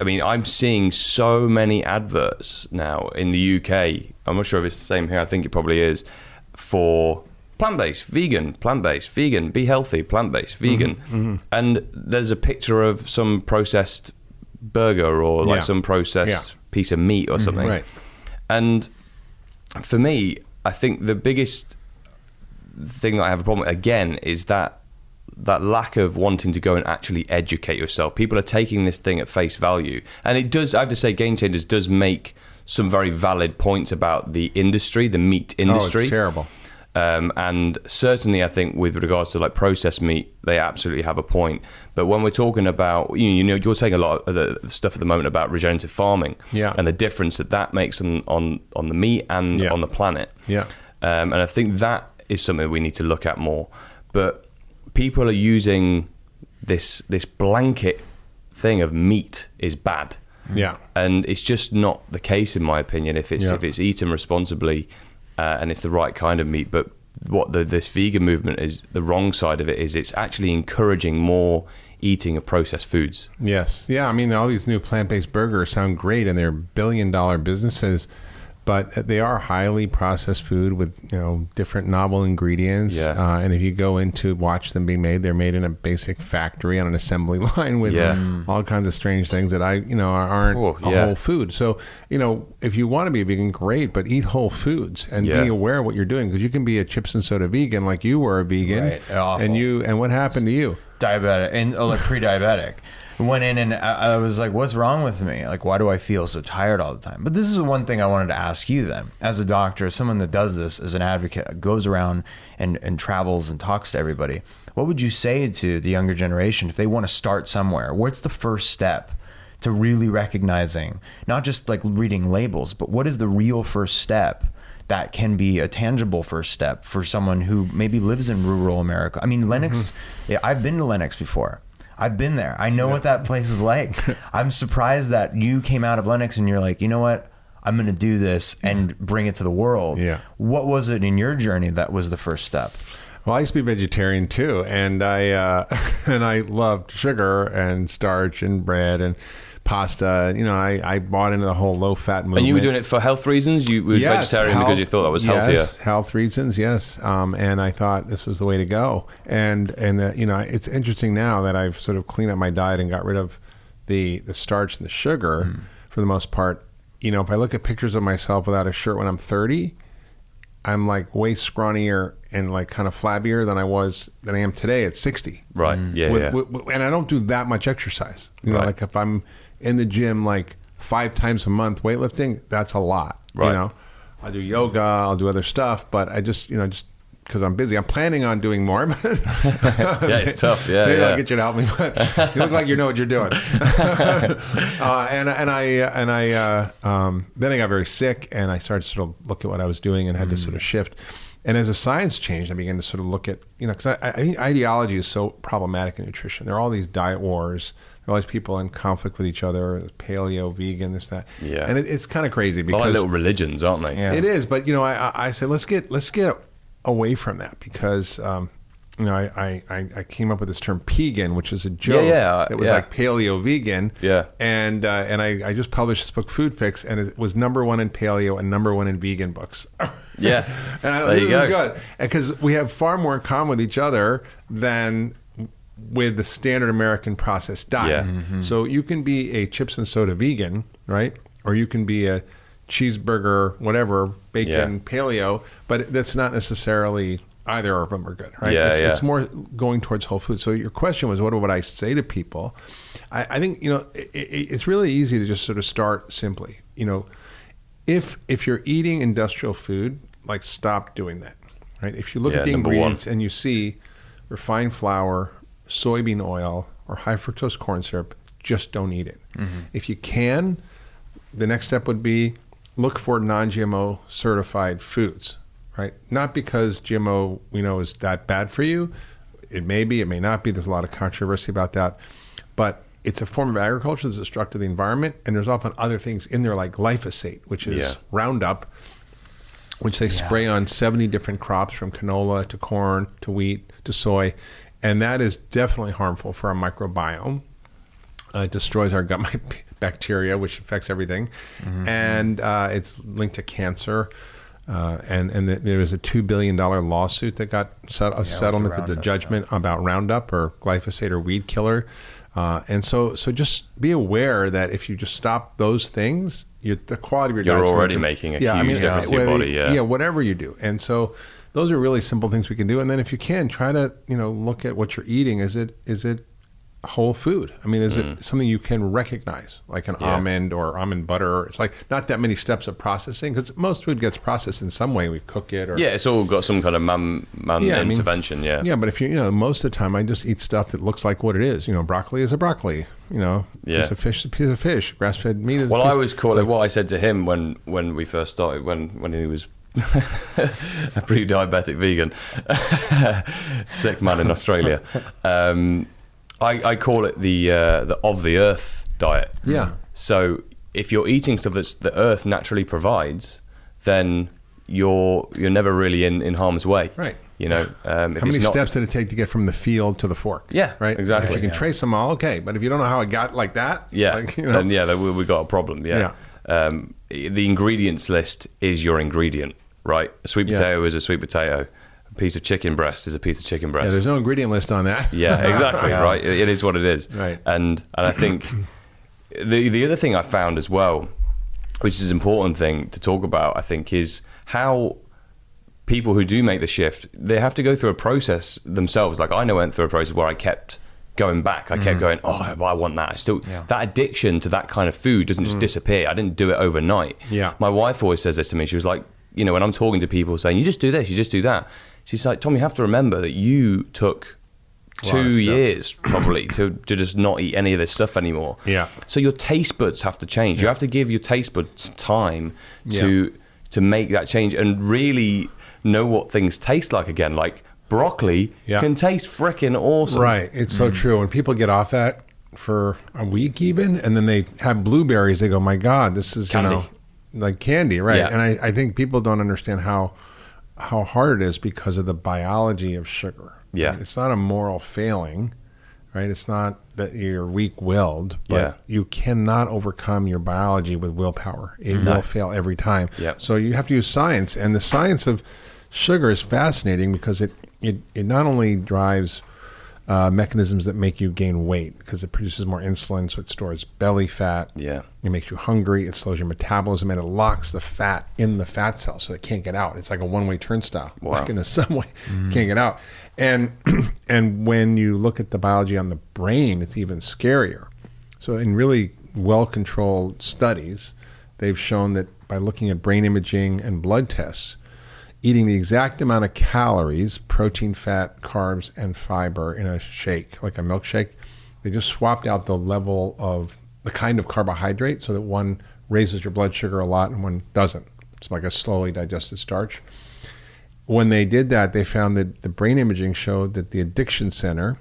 I mean, I'm seeing so many adverts now in the UK. I'm not sure if it's the same here. I think it probably is for plant-based, vegan, plant-based, vegan, be healthy, plant-based, vegan. Mm-hmm, And there's a picture of some processed burger or like Yeah. some processed Yeah. Mm-hmm. piece of meat or something. right. And for me, I think the biggest thing that I have a problem with again is that that lack of wanting to go and actually educate yourself. People are taking this thing at face value, and it does. I have to say, Game Changers does make some very valid points about the industry, the meat industry. Oh, it's terrible. Um, and certainly, I think with regards to like processed meat, they absolutely have a point. But when we're talking about, you you know, you're saying a lot of the stuff at the moment about regenerative farming, Yeah. and the difference that that makes on on, on the meat and Yeah. on the planet. Yeah. Um, and I think that is something we need to look at more. But people are using this this blanket thing of meat is bad. Yeah. and it's just not the case in my opinion if it's Yeah. if it's eaten responsibly uh, and it's the right kind of meat but what the, this vegan movement is the wrong side of it is it's actually encouraging more eating of processed foods Yes. Yeah. I mean, all these new plant based burgers sound great and they're billion dollar businesses, but they are highly processed food with, you know, different novel ingredients. Yeah. Uh, and if you go in to watch them being made, they're made in a basic factory on an assembly line with Yeah. Mm. all kinds of strange things that I, you know, aren't Oh, a yeah. whole food. So, you know, if you want to be a vegan, great, but eat whole foods and Yeah. be aware of what you're doing because you can be a chips and soda vegan like you were a vegan. Right. And you, and what happened to you? diabetic and uh, like pre-diabetic went in and I, I was like what's wrong with me? Like why do i feel so tired all the time? But this is one thing i wanted to ask you then. As a doctor as someone that does this as an advocate goes around and, and travels and talks to everybody what would you say to the younger generation if they want to start somewhere? What's the first step to really recognizing not just like reading labels but what is the real first step that can be a tangible first step for someone who maybe lives in rural America. I mean, Lenox, mm-hmm. yeah, I've been to Lenox before. I've been there. I know what that place is like. I'm surprised that you came out of Lenox and you're like, you know what? I'm going to do this and bring it to the world. Yeah. What was it in your journey that was the first step? Well, I used to be vegetarian too, and I uh, and I loved sugar and starch and bread and pasta. You know, I, I bought into the whole low fat movement. and you were doing it for health reasons you were Yes, vegetarian because you thought that was healthier Yes, health reasons, yes. Um, and I thought this was the way to go. And and uh, you know, it's interesting now that I've sort of cleaned up my diet and got rid of the the starch and the sugar Hmm. for the most part. You know, if I look at pictures of myself without a shirt when I'm 30, I'm like way scrawnier and like kind of flabbier than I was than I am today at 60 right yeah with, yeah with- with- and I don't do that much exercise. You know, Right. like if I'm in the gym like five times a month weightlifting, that's a lot. Right. You know, I do yoga, I'll do other stuff, but I just you know just because I'm busy, I'm planning on doing more. yeah it's tough yeah Maybe yeah I'll get you to help me. But you look like you know what you're doing. uh, and and I and I uh, um, then I got very sick, and I started to sort of look at what I was doing and had to sort of shift. And as the science changed, I began to sort of look at you know because I, I think ideology is so problematic in nutrition. There are all these diet wars. There all these people in conflict with each other. Paleo, vegan, this that. Yeah. And it, it's kind of crazy They're because like little religions aren't they Yeah. it is, but you know, I, I, I said let's get let's get away from that because um, you know I, I, I- I came up with this term pegan, which is a joke yeah, it was yeah. like paleo vegan. Yeah. and uh, and I, I just published this book, Food Fix, and it was number one in paleo and number one in vegan books. yeah and I, there this you is go good because we have far more in common with each other than with the standard American processed diet. Yeah. Mm-hmm. So you can be a chips and soda vegan, right? Or you can be a cheeseburger, whatever, bacon, Yeah. paleo, but that's not necessarily either of them are good, right? Yeah, it's, yeah. it's more going towards whole food. So your question was, what would I say to people? I, I think you know it, it, it's really easy to just sort of start simply. You know, if if you're eating industrial food, like stop doing that. Right? If you look Yeah, at the number one. ingredients and you see refined flour, soybean oil, or high fructose corn syrup, just don't eat it. Mm-hmm. If you can, the next step would be look for non-GMO certified foods. Right? Not because GMO we know is that bad for you. It may be, it may not be. There's a lot of controversy about that, but it's a form of agriculture that's destructive to the environment, and there's often other things in there like glyphosate, which is Yeah. Roundup, which they spray on 70 different crops from canola to corn to wheat to soy. And that is definitely harmful for our microbiome. Uh, it destroys our gut bacteria, which affects everything. And uh, it's linked to cancer. Uh, and and th- there was a $2 billion lawsuit that got set, a settlement at the Roundup, judgment about Roundup or glyphosate or weed killer. Uh, and so, so just be aware that if you just stop those things, the quality of your You're already making a huge difference to your body, yeah. yeah, whatever you do. And so, those are really simple things we can do. And then, if you can, try to you know look at what you're eating. Is it is it whole food? I mean, is it something you can recognize, like an Mm. Yeah. almond or almond butter? It's like not that many steps of processing because most food gets processed in some way. We cook it or yeah it's all got some kind of man man Yeah, I mean- intervention yeah yeah, but if you you know most of the time I just eat stuff that looks like what it is. You know, broccoli is a broccoli. You know, Yeah. piece of fish is a piece of fish. Grass fed meat is. Well, a piece I was call it like- what I said to him when when we first started when when he was a pre-diabetic vegan, sick man in Australia. Um, I, I call it the uh, the of the earth diet. Yeah. So if you're eating stuff that the earth naturally provides, then you're you're never really in, in harm's way. Right. You know, um, if How it's many not- steps did it take to get from the field to the fork? Yeah, right. exactly. If you can trace them all, okay. But if you don't know how it got like that, Yeah, like, you know, then yeah, then we, we got a problem. Yeah. Um, the ingredients list is your ingredient, right? A sweet Yeah. potato is a sweet potato. A piece of chicken breast is a piece of chicken yeah, breast. there's no ingredient list on that. Yeah, exactly. Yeah. Right. It, it is what it is. Right. And and I think the the other thing I found as well, which is an important thing to talk about, I think, is how people who do make the shift they have to go through a process themselves. Like I know I went through a process where I kept going back. I kept mm-hmm. going, oh, I want that. I still that addiction to that kind of food doesn't just mm. disappear. I didn't do it overnight. Yeah. My wife always says this to me. She was like, you know, when I'm talking to people saying, you just do this, you just do that. She's like, Tom, you have to remember that you took two years probably to, to just not eat any of this stuff anymore. Yeah. So your taste buds have to change. You have to give your taste buds time to to make that change and really know what things taste like again. Like broccoli Yeah. can taste freaking awesome. Right. It's so mm. true. When people get off that for a week even, and then they have blueberries, they go, my God, this is, Candy. you know, like candy. Right. Yeah. And I, I think people don't understand how, how hard it is because of the biology of sugar. Yeah. right? It's not a moral failing, right? It's not that you're weak willed, but Yeah. you cannot overcome your biology with willpower. It mm-hmm. will fail every time. Yep. So you have to use science. And the science of sugar is fascinating because it, it, it not only drives uh, mechanisms that make you gain weight because it produces more insulin, so it stores belly fat. Yeah. It makes you hungry. It slows your metabolism and it locks the fat in the fat cell so it can't get out. It's like a one way turnstile, Wow. like in the subway. Can't get out. And and when you look at the biology on the brain, it's even scarier. So in really well controlled studies, they've shown that by looking at brain imaging and blood tests, eating the exact amount of calories, protein, fat, carbs, and fiber in a shake, like a milkshake, they just swapped out the level of the kind of carbohydrate so that one raises your blood sugar a lot and one doesn't. It's like a slowly digested starch. When they did that, they found that the brain imaging showed that the addiction center,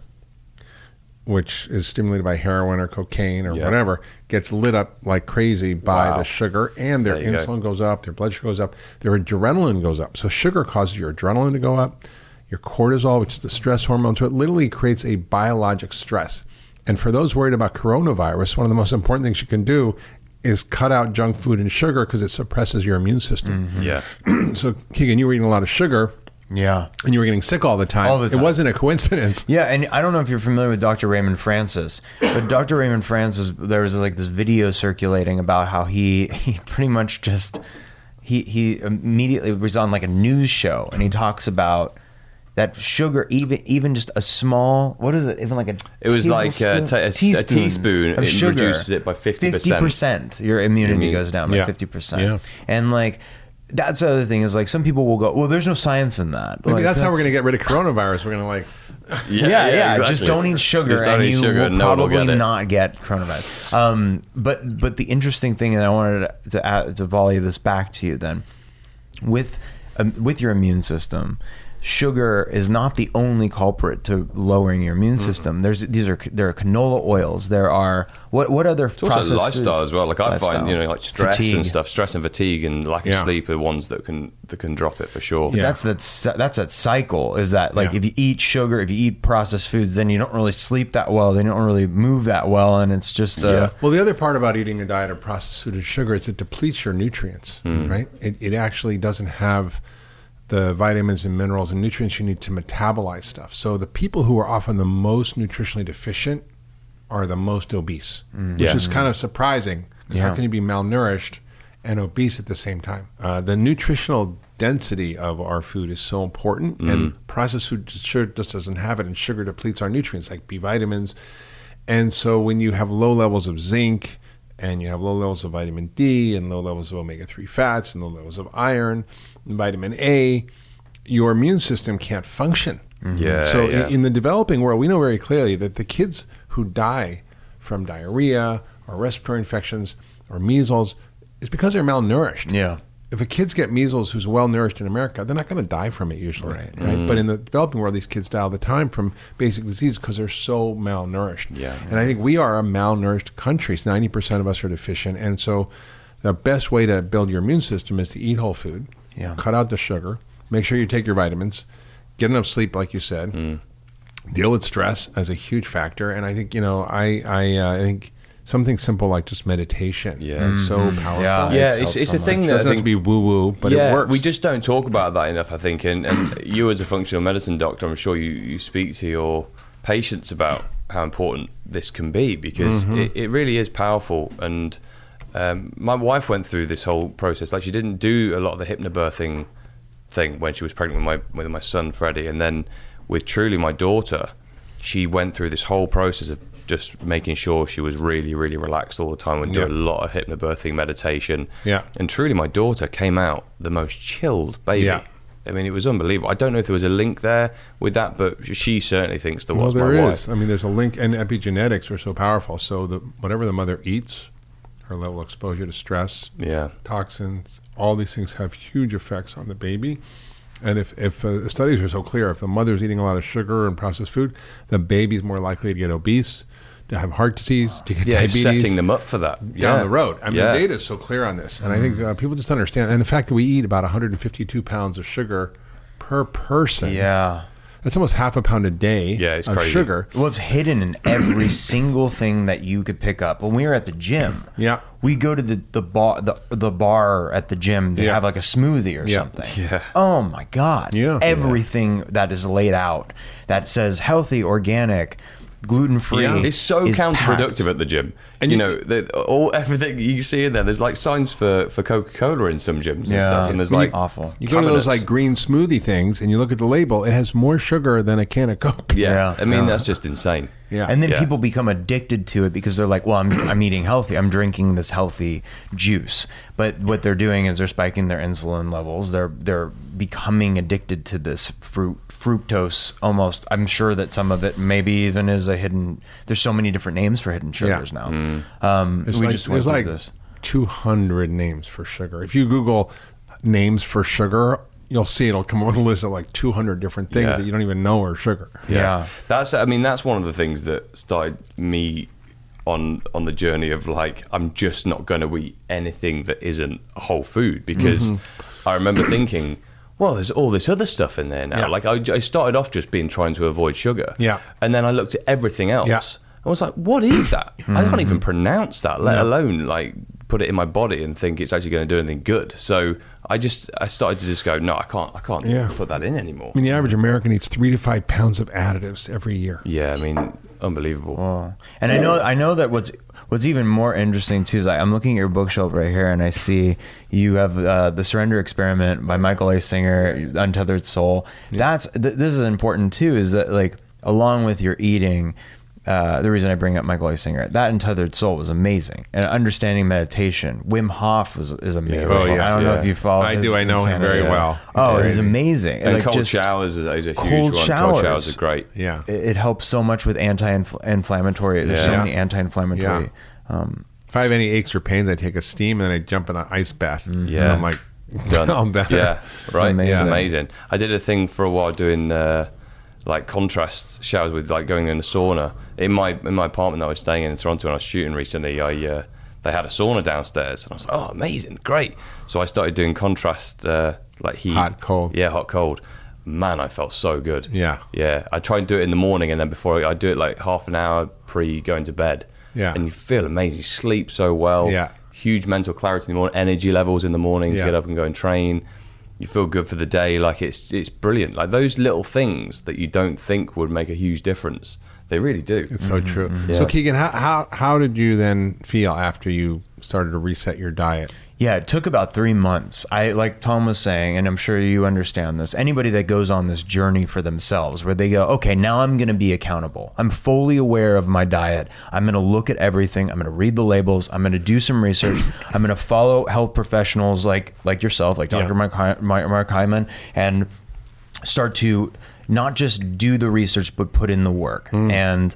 which is stimulated by heroin or cocaine or Yeah. whatever, gets lit up like crazy by Wow. the sugar, and their you go. insulin goes up, their blood sugar goes up, their adrenaline goes up. So sugar causes your adrenaline to go up, your cortisol, which is the stress hormone. So it literally creates a biologic stress. And for those worried about coronavirus, one of the most important things you can do is cut out junk food and sugar because it suppresses your immune system. Mm-hmm. Yeah. so Keegan, you were eating a lot of sugar Yeah. and you were getting sick all the time. All the time. It wasn't a coincidence. Yeah, and I don't know if you're familiar with Dr. Raymond Francis, but Dr. Raymond Francis, there was like this video circulating about how he he pretty much just he he immediately was on like a news show and he talks about that sugar, even even just a small, what is it, even like a It was like a tablespoon- ta- a s- a teaspoon, of it sugar, reduces it by 50%. percent. Your immunity Immun- goes down by Yeah. fifty percent. Yeah. And like that's the other thing is like some people will go, well, there's no science in that. Maybe Like, that's, how we're going to get rid of coronavirus. We're going to like, yeah, yeah. exactly. Just don't eat sugar, don't and eat you sugar will no probably get not get coronavirus. Um, but but the interesting thing, and I wanted to add, to volley this back to you then, with um, with your immune system. Sugar is not the only culprit to lowering your immune system. There's these are there are canola oils. There are what what other It's also processed lifestyle foods? as well. Like I Lifestyle. find, you know, like stress Fatigue. and stuff, stress and fatigue and lack of Yeah. sleep are ones that can that can drop it for sure. Yeah. That's that's that's that cycle. Is that like Yeah. if you eat sugar, if you eat processed foods, then you don't really sleep that well. Then you don't really move that well, and it's just uh, Yeah. well, the other part about eating a diet of processed food and sugar is it depletes your nutrients, right? It, it actually doesn't have the vitamins and minerals and nutrients you need to metabolize stuff. So the people who are often the most nutritionally deficient are the most obese, which Yeah. is kind of surprising. 'cause Yeah. How can you be malnourished and obese at the same time? Uh, the nutritional density of our food is so important, and processed food sure just doesn't have it. And sugar depletes our nutrients like B vitamins. And so when you have low levels of zinc and you have low levels of vitamin D and low levels of omega 3 fats and low levels of iron vitamin A, your immune system can't function. Yeah, So yeah. In, in the developing world, we know very clearly that the kids who die from diarrhea or respiratory infections or measles is because they're malnourished. yeah. if a kids get measles who's well nourished in America, they're not going to die from it usually, right? Mm. But in the developing world, these kids die all the time from basic disease because they're so malnourished. Yeah. And I think we are a malnourished country. Ninety percent of us are deficient, and so the best way to build your immune system is to eat whole food, Yeah. cut out the sugar, make sure you take your vitamins, get enough sleep, like you said, Mm. deal with stress as a huge factor. And I think you know, I I, uh, I think something simple like just meditation Yeah. is so powerful. Yeah. yeah, it's it's, it's so a thing It that I doesn't have think to be woo woo, but yeah, it works. we just don't talk about that enough, I think. And, and you, as a functional medicine doctor, I'm sure you, you speak to your patients about how important this can be because Mm-hmm. it, it really is powerful. And um, my wife went through this whole process. Like, she didn't do a lot of the hypnobirthing thing when she was pregnant with my, with my son, Freddie. And then with Truly, my daughter, she went through this whole process of just making sure she was really, really relaxed all the time and do Yeah. a lot of hypnobirthing meditation. Yeah. And truly, my daughter came out the most chilled baby. Yeah. I mean, it was unbelievable. I don't know if there was a link there with that, but she certainly thinks there well, was. there my is. wife. I mean, there's a link, and epigenetics are so powerful. So the whatever the mother eats, her level of exposure to stress, Yeah. toxins, all these things have huge effects on the baby. And if, if uh, the studies are so clear, if the mother's eating a lot of sugar and processed food, the baby's more likely to get obese, to have heart disease, to get Yeah, diabetes. setting them up for that down Yeah. the road. I mean, Yeah. the data is so clear on this, and I think uh, people just don't understand. And the fact that we eat about 152 pounds of sugar per person, Yeah. That's almost half a pound a day Yeah, it's of crazy. sugar. Well, it's hidden in every single thing that you could pick up. When we were at the gym, Yeah. we go to the the bar the, the bar at the gym to Yeah. have like a smoothie or Yeah. something. Yeah. Oh my god. Yeah. Everything that is laid out that says healthy, organic, gluten free. Yeah. It's so counterproductive at the gym. And you, you- know, the, all everything you see in there. There's like signs for, for Coca Cola in some gyms and Yeah. stuff, and there's When you- like Awful. You go to those like green smoothie things, and you look at the label; it has more sugar than a can of Coke. yeah. Yeah. I mean, Yeah. that's just insane. Yeah. And then Yeah. people become addicted to it because they're like, "Well, I'm I'm eating healthy. I'm drinking this healthy juice." But what they're doing is they're spiking their insulin levels. They're they're becoming addicted to this fruit fructose. Almost, I'm sure that some of it maybe even is a hidden. There's so many different names for hidden sugars now. Um, There's we like, just went there's through like this. 200 names for sugar. If you Google names for sugar, you'll see it'll come up with a list of like 200 different things Yeah. that you don't even know are sugar. Yeah. That's I mean that's one of the things that started me on on the journey of like I'm just not going to eat anything that isn't whole food because Mm-hmm. I remember thinking well there's all this other stuff in there now Yeah. like I, I started off just being trying to avoid sugar Yeah. and then I looked at everything else Yeah. I was like what is that I can't even pronounce that let No. alone like put it in my body and think it's actually going to do anything good so I just I started to just go no I can't I can't Yeah. put that in anymore I mean, the average American eats three to five pounds of additives every year. yeah I mean unbelievable Oh. And I know I know that what's what's even more interesting too is like I'm looking at your bookshelf right here and I see you have uh, the Surrender Experiment by Michael A. Singer, Untethered Soul. That's th- this is important too. Is that like along with your eating. Uh, the reason I bring up Michael A. Singer, that Untethered Soul was amazing, and understanding meditation. Wim Hof was is amazing. Oh, yeah, I don't know if you follow. Him. I his do. I know him very well. Oh, Very- he's amazing. And Like, cold showers is, is a huge cold one. Cold showers showers. are great. Yeah. it, it helps so much with anti-inflammatory. There's so many anti-inflammatory. Um, If I have any aches or pains, I take a steam and then I jump in an ice bath. Mm-hmm. Yeah. And I'm like, Done. I'm better. Yeah, right. amazing. It's amazing. I did a thing for a while doing uh, like contrast showers with like going in the sauna in my in my apartment that I was staying in in Toronto when I was shooting recently. I uh, they had a sauna downstairs, and I was like, oh, amazing, great. So I started doing contrast uh, like heat, Hot, cold. Yeah, hot, cold. Man, I felt so good. Yeah. yeah. I try and do it in the morning, and then before I, I do it like half an hour pre going to bed. Yeah. and you feel amazing. You sleep so well Yeah. huge mental clarity in the morning, energy levels in the morning to get up and go and train. You feel good for the day. Like it's it's brilliant. Like those little things that you don't think would make a huge difference, they really do. It's so true. Mm-hmm. Yeah. So Keegan, how, how how did you then feel after you started to reset your diet? Yeah, it took about three months. I like Tom was saying, and I'm sure you understand this. Anybody that goes on this journey for themselves, where they go, okay, now I'm going to be accountable. I'm fully aware of my diet. I'm going to look at everything. I'm going to read the labels. I'm going to do some research. I'm going to follow health professionals like like yourself, like Dr. Yeah. Mark, Mark Mark Hyman, and start to not just do the research but put in the work mm. and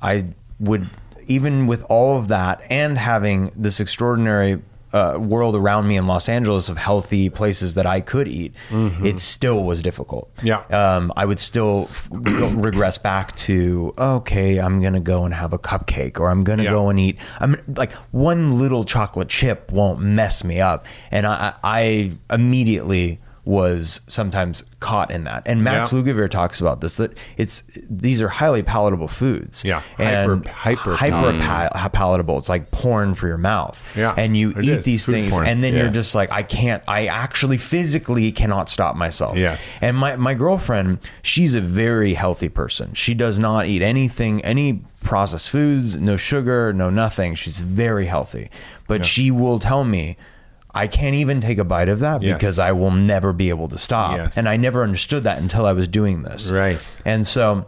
i would even with all of that and having this extraordinary uh, world around me in Los Angeles of healthy places that I could eat, it still was difficult. Yeah. Um, I would still regress back to, okay, I'm going to go and have a cupcake or I'm going to Yeah. go and eat. I'm like one little chocolate chip won't mess me up. And I I immediately was sometimes caught in that. And Max Yeah. Lugavere talks about this, that it's, these are highly palatable foods. Yeah. And Hyper- hyper hyper pa- palatable. It's like porn for your mouth. Yeah, And you eat is. these Food things porn. and then Yeah. you're just like, I can't, I actually physically cannot stop myself. Yes. And my, my girlfriend, she's a very healthy person. She does not eat anything, any processed foods, no sugar, no nothing. She's very healthy. But she will tell me, I can't even take a bite of that Yes. because I will never be able to stop. Yes. And I never understood that until I was doing this. Right. And so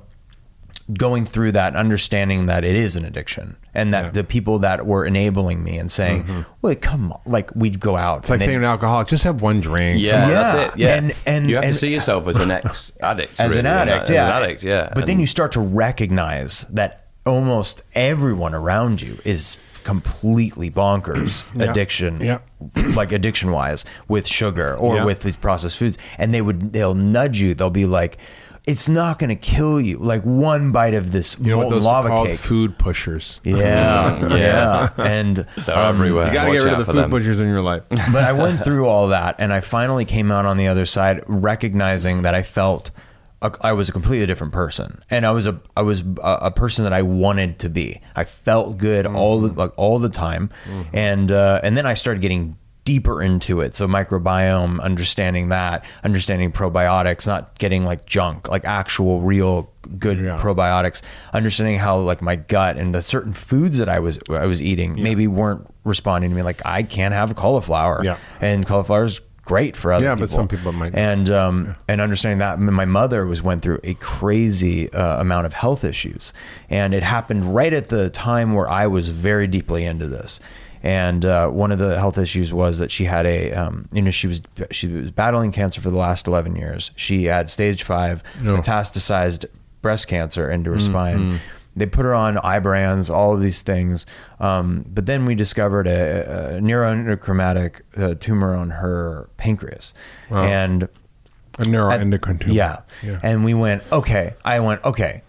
going through that, understanding that it is an addiction and that Yeah. the people that were enabling me and saying, mm-hmm. well, come on, like we'd go out. It's like saying to an alcoholic, just have one drink. Yeah, Yeah. that's it. Yeah, And- and- you have and- to see yourself as an ex addict, as an addict, yeah. as an addict, yeah. But then you start to recognize that almost everyone around you is completely bonkers Yeah. addiction Yeah. like addiction wise with sugar or Yeah. with these processed foods and they would they'll nudge you they'll be like it's not going to kill you like one bite of this You know what molten those lava are called? cake Food pushers. yeah yeah yeah. and they're um, everywhere. You got to get rid of the food them. pushers in your life. but I went through all that and I finally came out on the other side recognizing that I felt a, I was a completely different person. And I was a I was a, a person that I wanted to be. I felt good all the like all the time. And uh, and then I started getting deeper into it. So microbiome understanding that understanding probiotics not getting like junk like actual real good Yeah. probiotics. Understanding how like my gut and the certain foods that I was I was eating maybe weren't responding to me. Like I can't have cauliflower. Yeah. and cauliflower's great for other Yeah, people. but some people might- And um, and understanding that my mother was went through a crazy uh, amount of health issues, and it happened right at the time where I was very deeply into this. And uh, one of the health issues was that she had a, um, you know, she was she was battling cancer for the last eleven years. She had stage five Oh. metastasized breast cancer into her spine. They put her on Ibrance, all of these things, um, but then we discovered a, a neuroendochromatic uh, tumor on her pancreas, and A neuroendocrine tumor. yeah. Yeah. And we went, okay. I went, okay.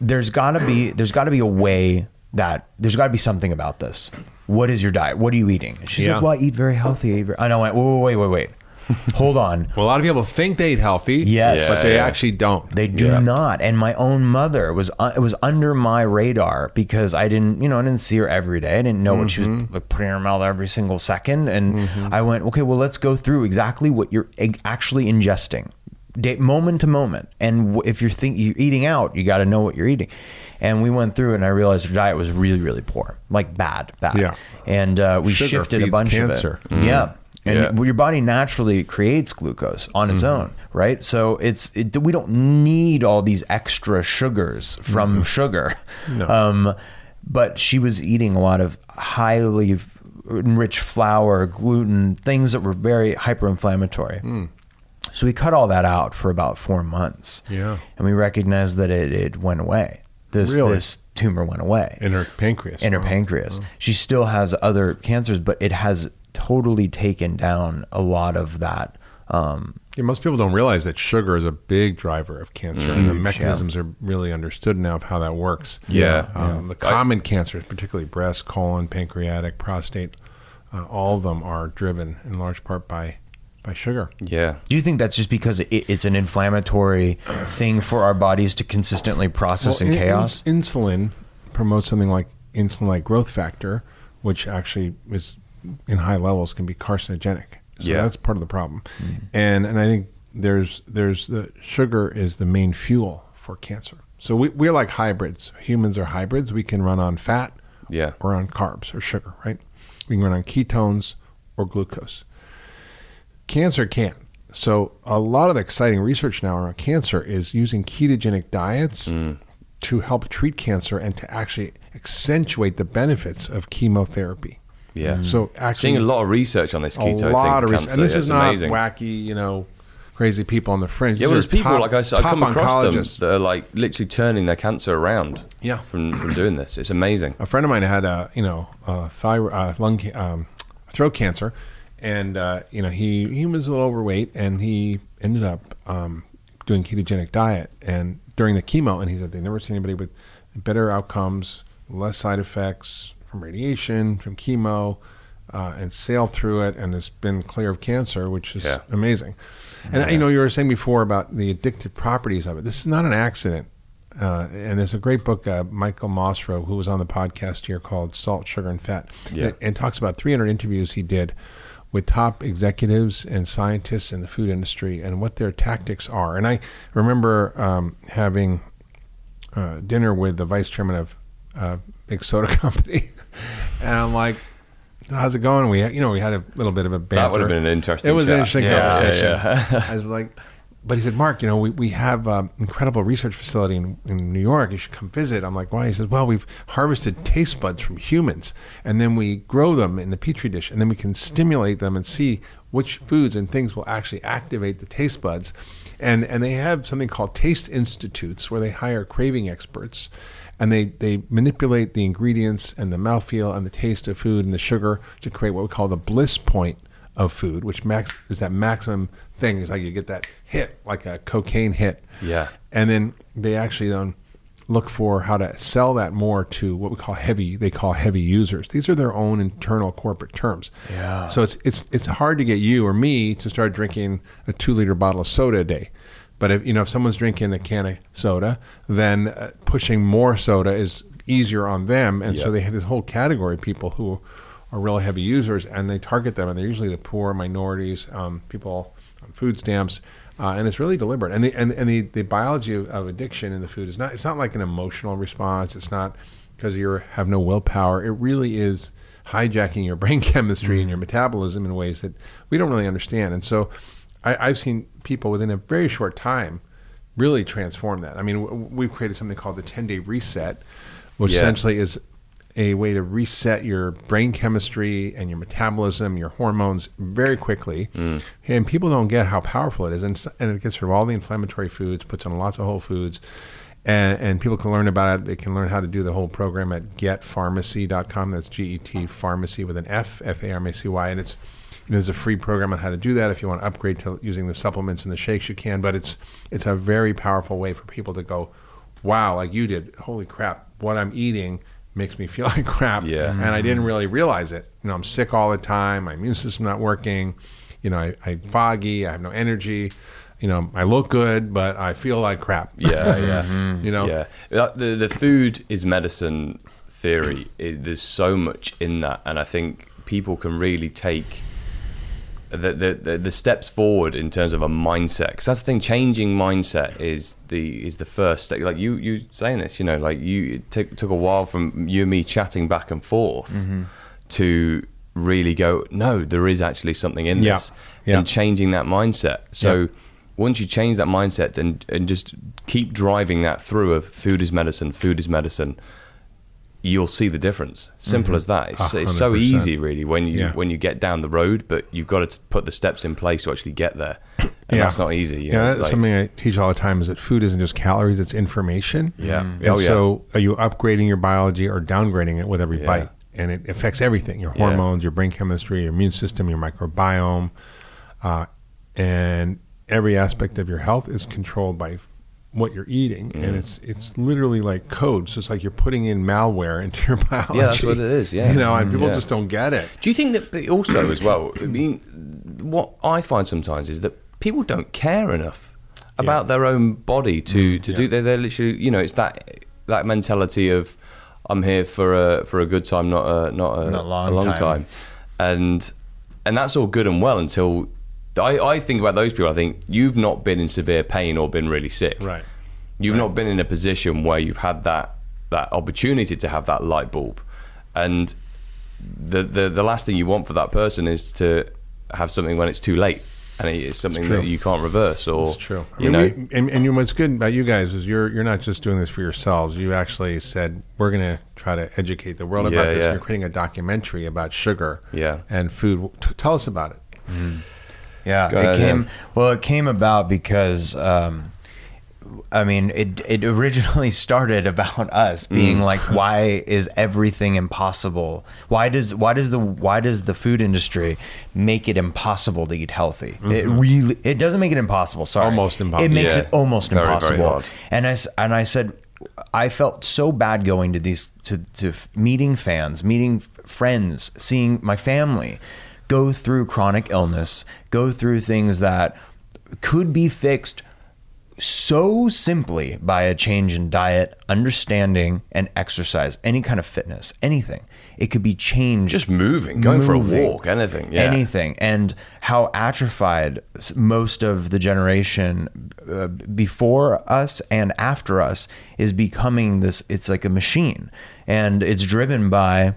There's gotta be there's gotta be a way that there's gotta be something about this. What is your diet? What are you eating? She's Yeah. like, Well, I eat very healthy. I eat very-" And I went, wait, wait, wait, wait. Hold on. Well, a lot of people think they eat healthy. Yes. But they Yeah. actually don't. They do Yeah. not. And my own mother was uh, it was under my radar because I didn't, you know, I didn't see her every day. I didn't know what she was like, putting in her mouth every single second. And I went, okay, well, let's go through exactly what you're actually ingesting, day, moment to moment. And w- if you're think you're eating out, you got to know what you're eating. And we went through, and I realized her diet was really, really poor, like bad, bad. Yeah. And uh, we Sugar shifted a bunch cancer. of it. Yeah. And Yeah. your body naturally creates glucose on Mm-hmm. its own, right? So it's it, we don't need all these extra sugars from Mm-hmm. sugar. Um, but she was eating a lot of highly enriched flour, gluten, things that were very hyper-inflammatory. Mm. So we cut all that out for about four months. Yeah. and we recognized that it, it went away. This Really? this tumor went away in her pancreas. in her pancreas. She still has other cancers, but it has totally taken down a lot of that. Um, Yeah, most people don't realize that sugar is a big driver of cancer, and the Huge, mechanisms are really understood now of how that works. Yeah. Um, the common cancers, particularly breast, colon, pancreatic, prostate, uh, all of them are driven in large part by by sugar. Yeah. do you think that's just because it, it's an inflammatory thing for our bodies to consistently process in in- chaos? in- insulin promotes something like insulin-like growth factor, which actually is in high levels can be carcinogenic. So Yeah. that's part of the problem. Mm-hmm. And and I think there's there's the sugar is the main fuel for cancer. So we, we're like hybrids. Humans are hybrids. We can run on fat Yeah. or on carbs or sugar, right? We can run on ketones or glucose. Cancer can't. So a lot of the exciting research now around cancer is using ketogenic diets mm. to help treat cancer and to actually accentuate the benefits of chemotherapy. Yeah. So actually, Seeing a lot of research on this a keto lot thing of research, cancer. and this yeah, is it's not amazing. wacky, you know, crazy people on the fringe. Yeah, well, there's people top- like I, s- I top come across them that are like literally turning their cancer around. Yeah. From from doing this, it's amazing. A friend of mine had a you know a thyroid uh, lung um, throat cancer, and uh, you know he he was a little overweight, and he ended up um, doing ketogenic diet and during the chemo, and he said they never seen anybody with better outcomes, less side effects from radiation, from chemo, uh, and sailed through it, and has been clear of cancer, which is Yeah. amazing. And you know, you were saying before about the addictive properties of it. This is not an accident. Uh, and there's a great book, uh, Michael Moss, who was on the podcast here called Salt, Sugar, and Fat. Yeah. And, and talks about 300 interviews he did with top executives and scientists in the food industry and what their tactics are. And I remember um, having uh, dinner with the vice chairman of uh, big soda company, and I'm like, "How's it going?" We, had, you know, we had a little bit of a banter. That would have been an interesting It was an interesting Yeah, conversation. yeah, I was like, but he said, Mark, you know, we, we have an incredible research facility in, in New York. You should come visit. I'm like, why? He says, well, we've harvested taste buds from humans, and then we grow them in the petri dish, and then we can stimulate them and see which foods and things will actually activate the taste buds. And and they have something called taste institutes where they hire craving experts and they, they manipulate the ingredients and the mouthfeel and the taste of food and the sugar to create what we call the bliss point of food, which max is that maximum thing. It's like you get that hit, like a cocaine hit. Yeah. And then they actually then look for how to sell that more to what we call heavy. They call heavy users. These are their own internal corporate terms. Yeah. So it's it's it's hard to get you or me to start drinking a two liter bottle of soda a day. But if you know if someone's drinking a can of soda, then uh, pushing more soda is easier on them, and Yeah. so they have this whole category of people who are really heavy users, and they target them, and they're usually the poor, minorities, um, people on food stamps, uh, and it's really deliberate. And the and, and the, the biology of, of addiction in the food is not it's not like an emotional response. It's not because you have no willpower. It really is hijacking your brain chemistry and your metabolism in ways that we don't really understand. And so, I, I've seen people within a very short time really transform that. I mean, w- we've created something called the 10 day reset, which Yeah. essentially is a way to reset your brain chemistry and your metabolism, your hormones very quickly. Mm. And people don't get how powerful it is. And, and it gets rid of all the inflammatory foods, puts on lots of whole foods. And, and people can learn about it. They can learn how to do the whole program at getfarmacy.com. That's G E T pharmacy with an F, F A R M A C Y. And it's there's a free program on how to do that. If you want to upgrade to using the supplements and the shakes, you can. But it's it's a very powerful way for people to go, wow, like you did. Holy crap, what I'm eating makes me feel like crap. Yeah. And I didn't really realize it. You know, I'm sick all the time. My immune system not working. You know, I, I'm foggy. I have no energy. You know, I look good, but I feel like crap. Yeah, yeah. Mm-hmm. you know. Yeah, the the food is medicine theory. It, there's so much in that, and I think people can really take the the, the, steps forward in terms of a mindset. Because that's the thing. Changing mindset is the is the first step. Like you you saying this, you know, like you it took took a while from you and me chatting back and forth mm-hmm. to really go. No, there is actually something in Yeah. this, Yeah. and changing that mindset. So Yeah. once you change that mindset and and just keep driving that through of food is medicine, food is medicine, you'll see the difference. Simple mm-hmm. as that. It's, ah, it's so easy, really, when you Yeah. when you get down the road, but you've got to put the steps in place to actually get there, and Yeah. that's not easy. You Yeah, know, that's like- something I teach all the time is that food isn't just calories, it's information. Yeah. Mm. Oh, and Oh, yeah. so are you upgrading your biology or downgrading it with every Yeah. bite? And it affects everything your Yeah. hormones, your brain chemistry, your immune system, your microbiome. Uh, and every aspect of your health is controlled by what you're eating. Mm. And it's it's literally like code. So it's like you're putting in malware into your biology. Yeah, that's what it is, yeah. You know, and people Yeah. just don't get it. Do you think that but also as well? I mean, what I find sometimes is that people don't care enough about their own body to to yeah. do. They're, they're literally, you know, it's that that mentality of I'm here for a for a good time, not a not a, Not long a long time. time. and and that's all good and well until. I, I think about those people. I think you've not been in severe pain or been really sick. Right. You've not been in a position where you've had that that opportunity to have that light bulb, and the the, the last thing you want for that person is to have something when it's too late, and it's something true. that you can't reverse. Or It's true. I you mean, know, we, and, and you, what's good about you guys is you're you're not just doing this for yourselves. You actually said we're going to try to educate the world about this. yeah. You're creating a documentary about sugar Yeah. and food. Tell us about it. Mm. Yeah, Go it ahead, came. Ed. Well, it came about because um, I mean, it it originally started about us being like, why is everything impossible? Why does why does the why does the food industry make it impossible to eat healthy? It really it doesn't make it impossible. Sorry, Almost impossible. It makes Yeah. it almost Very, very impossible. hard. And I and I said, I felt so bad going to these to to meeting fans, meeting friends, seeing my family go through chronic illness, go through things that could be fixed so simply by a change in diet, understanding, and exercise, any kind of fitness, anything. It could be changed. Just moving, going for a walk, anything. Yeah. anything and how atrophied most of the generation uh, before us and after us is becoming this it's like a machine and it's driven by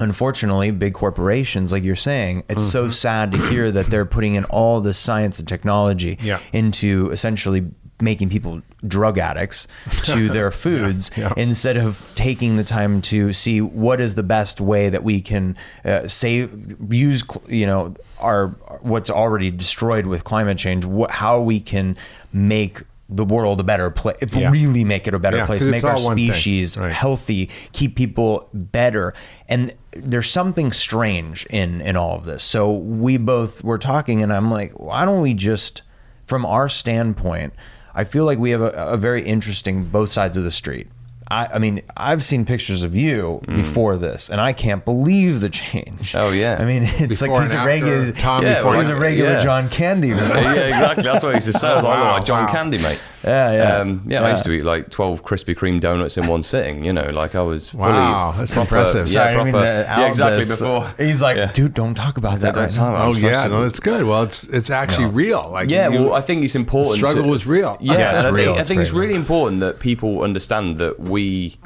unfortunately big corporations like you're saying it's so sad to hear that they're putting in all this science and technology Yeah. into essentially making people drug addicts to their foods yeah. instead of taking the time to see what is the best way that we can uh, save use you know our what's already destroyed with climate change what, how we can make the world a better place if Yeah. really make it a better Yeah, place make our species Right. healthy keep people better and there's something strange in in all of this so we both were talking and i'm like why don't we just from our standpoint i feel like we have a, a very interesting both sides of the street I, I mean, I've seen pictures of you before this, and I can't believe the change. Mm. Oh, yeah. I mean, it's Before like he's a regular after, Tom Yeah, before he's a regular yeah. John Candy. yeah, exactly. That's what I used to say. I was like, Wow, oh, like John wow. Candy, mate. Yeah, yeah. Um, yeah, I used to eat like 12 Krispy Kreme donuts in one sitting, you know, like I was fully. Wow, that's proper, impressive. Yeah, Sorry, proper, didn't mean yeah, exactly. this. Before. he's like, Yeah. dude, don't talk about that Don't right talk now. Oh yeah, to- no, that's good. Well, it's it's actually real. Like Yeah, you- well, I think it's important. struggle to- was real. Yeah, Yeah, it's and I real. think, I think it's really important that people understand that we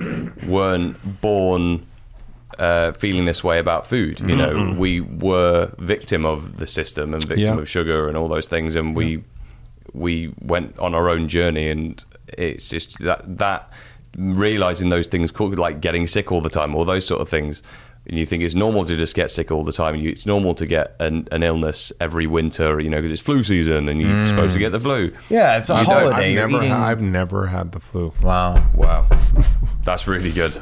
weren't born uh, feeling this way about food. You know, we were victim of the system and victim Yeah. of sugar and all those things, and we we went on our own journey, and it's just that that realizing those things, like getting sick all the time, all those sort of things. And you think it's normal to just get sick all the time. You, it's normal to get an, an illness every winter, you know, because it's flu season and you're mm. supposed to get the flu. Yeah, it's a You holiday. I've You're never, eating- ha- I've never had the flu. wow. Wow, that's really good.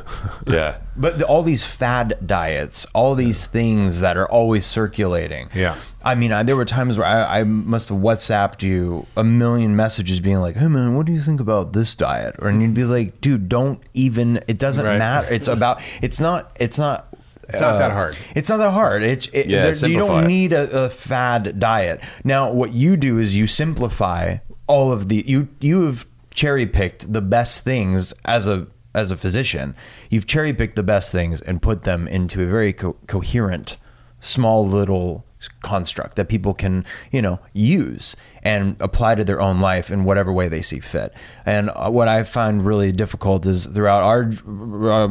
Yeah, But the, all these fad diets, all these things that are always circulating. Yeah. I mean, I, there were times where I, I must have WhatsApped you a million messages being like, hey, man, what do you think about this diet? Or, and you'd be like, dude, don't even, it doesn't Right. matter. It's about, it's not, it's not, It's not that hard. It's not that hard. It's it, Yeah, there- you don't need a, a fad diet. Now, what you do is you simplify all of the you you have cherry picked the best things as a as a physician. You've cherry picked the best things and put them into a very co- coherent, small little construct that people can you know use and apply to their own life in whatever way they see fit. And uh, what I find really difficult is throughout our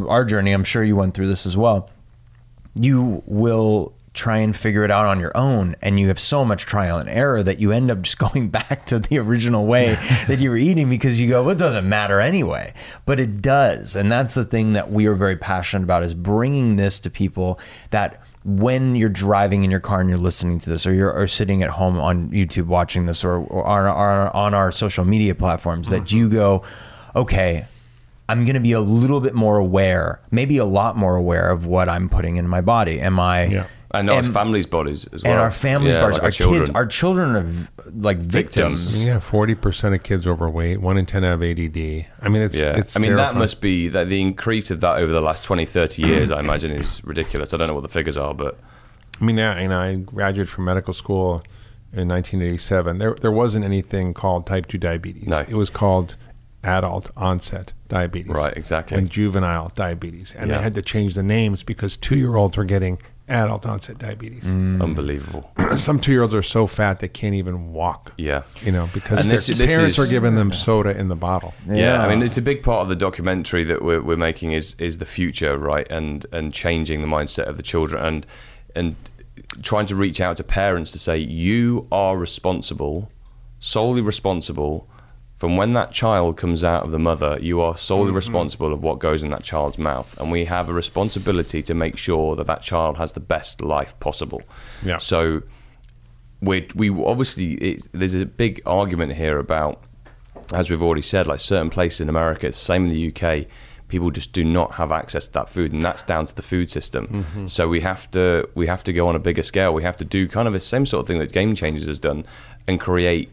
our journey. I'm sure you went through this as well you will try and figure it out on your own and you have so much trial and error that you end up just going back to the original way that you were eating because you go well, it doesn't matter anyway. But it does and that's the thing that we are very passionate about is bringing this to people that when you're driving in your car and you're listening to this or you're or sitting at home on YouTube watching this or, or on, our, on our social media platforms that mm-hmm. you go okay I'm going to be a little bit more aware, maybe a lot more aware of what I'm putting in my body. Am I? Yeah. and our am- families' bodies as well, and our families' Yeah, bodies, like our, children. kids, our children are like victims. Victims. Yeah, forty percent of kids overweight. One in ten have ADD. I mean, it's Yeah, it's. I mean that must be that the increase of that over the last 20, 30 years. I imagine is ridiculous. I don't know what the figures are, but I mean, yeah, you know, I graduated from medical school in 1987. There, there wasn't anything called type 2 diabetes. No. It was called adult onset diabetes. Right, exactly. And juvenile diabetes. And Yeah. they had to change the names because two year olds were getting adult onset diabetes. Mm. unbelievable. Some two year olds are so fat they can't even walk. Yeah. You know, because And their this- this parents is- are giving them soda in the bottle. Yeah. I mean, it's a big part of the documentary that we're, we're making is is the future, right? And and changing the mindset of the children and and trying to reach out to parents to say you are responsible, solely responsible. From when that child comes out of the mother, you are solely responsible of what goes in that child's mouth, and we have a responsibility to make sure that that child has the best life possible. Yeah. So we we obviously it, there's a big argument here about as we've already said, like certain places in America, it's the same in the UK. People just do not have access to that food, and that's down to the food system. Mm-hmm. So we have to we have to go on a bigger scale. We have to do kind of the same sort of thing that Game Changers has done, and create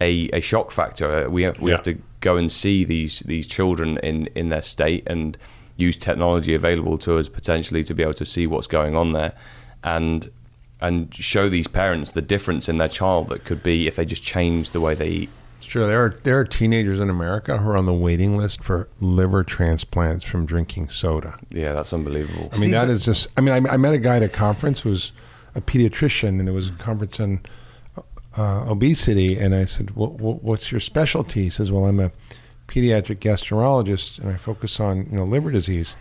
a, a shock factor. Uh, We have we Yeah. have to go and see these these children in in their state and use technology available to us potentially to be able to see what's going on there, and and show these parents the difference in their child that could be if they just change the way they eat. It's true. There are there are teenagers in America who are on the waiting list for liver transplants from drinking soda. Yeah, that's unbelievable. I mean, that is just. I mean, I, I met a guy at a conference who was a pediatrician, and it was a conference on uh, obesity. And I said, what, what, "What's your specialty?" He says, "Well, I'm a pediatric gastroenterologist, and I focus on you know liver disease."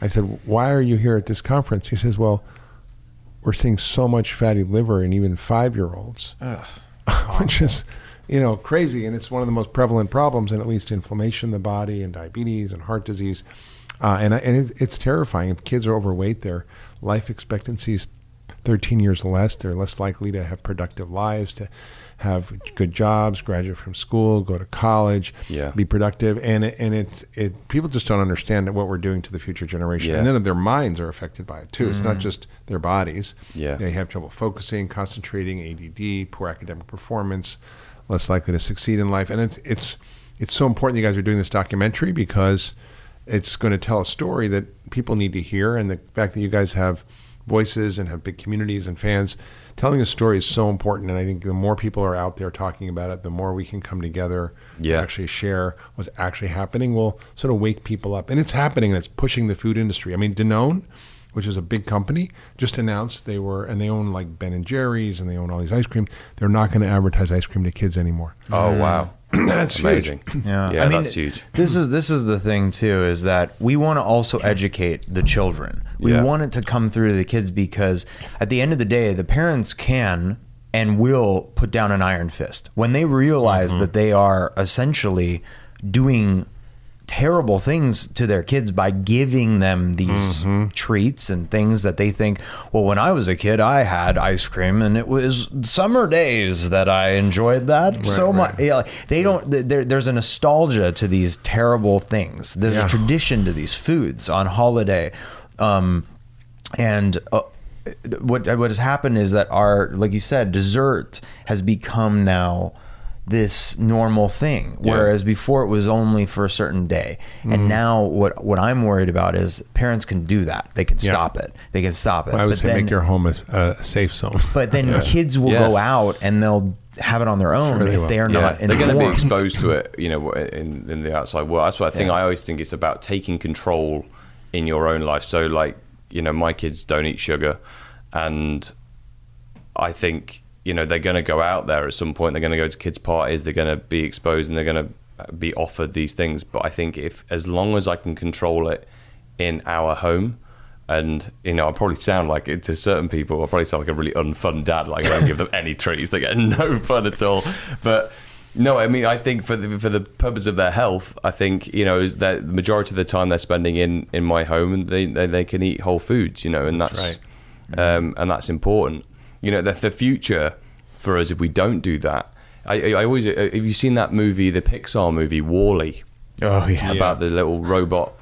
I said, "Why are you here at this conference?" He says, "Well, we're seeing so much fatty liver in even five year olds, which is." You know, crazy, and it's one of the most prevalent problems, and at least inflammation in the body, and diabetes, and heart disease. Uh, and and it's, it's terrifying. If kids are overweight, their life expectancy is 13 years less. They're less likely to have productive lives, to have good jobs, graduate from school, go to college, Yeah. be productive. And it, and it, it people just don't understand what we're doing to the future generation. Yeah. And then their minds are affected by it too. It's not mm. just their bodies. Yeah. They have trouble focusing, concentrating, ADD, poor academic performance, less likely to succeed in life. And it's it's it's so important you guys are doing this documentary because it's going to tell a story that people need to hear. And the fact that you guys have voices and have big communities and fans, telling a story is so important. And I think the more people are out there talking about it, the more we can come together Yeah. to actually share what's actually happening. Will sort of wake people up, and it's happening. and It's pushing the food industry. I mean, Danone, which is a big company, just announced they were, and they own like Ben and Jerry's, and they own all these ice cream. They're not going to advertise ice cream to kids anymore. Oh wow, That's huge. amazing. Yeah, yeah, I mean, that's huge. This is this is the thing too is that we want to also educate the children. We Yeah. want it to come through to the kids because at the end of the day, the parents can and will put down an iron fist when they realize Mm-hmm. that they are essentially doing terrible things to their kids by giving them these Mm-hmm. treats and things that they think well when i was a kid i had ice cream and it was summer days that i enjoyed that so right. much yeah, they don't there's a nostalgia to these terrible things there's Yeah. a tradition to these foods on holiday um, and uh, what what has happened is that our like you said dessert has become now this normal thing whereas before it was only for a certain day Mm-hmm. and now what what i'm worried about is parents can do that they can stop it they can stop it I would But say then- make your home a, a safe zone. but then kids will Yeah. go out and they'll have it on their own Sure they if will. they are yeah, not they're going to be exposed to it, you know, in, in the outside world. That's what I think. I always think it's about taking control in your own life. So, like, you know, my kids don't eat sugar, and I think you know they're going to go out there at some point. They're going to go to kids' parties. They're going to be exposed, and they're going to be offered these things. But I think if as long as I can control it in our home. And you know, I probably sound like it to certain people. I probably sound like a really unfun dad. Like I don't give them any treats; they get no fun at all. But no, I mean, I think for the for the purpose of their health, I think you know that the majority of the time they're spending in in my home, and they they, they can eat whole foods. You know, and that's, right. um, and that's important. You know, the, the future for us if we don't do that. I, I I always have you seen that movie, the Pixar movie Wall-E? oh yeah About the little robot.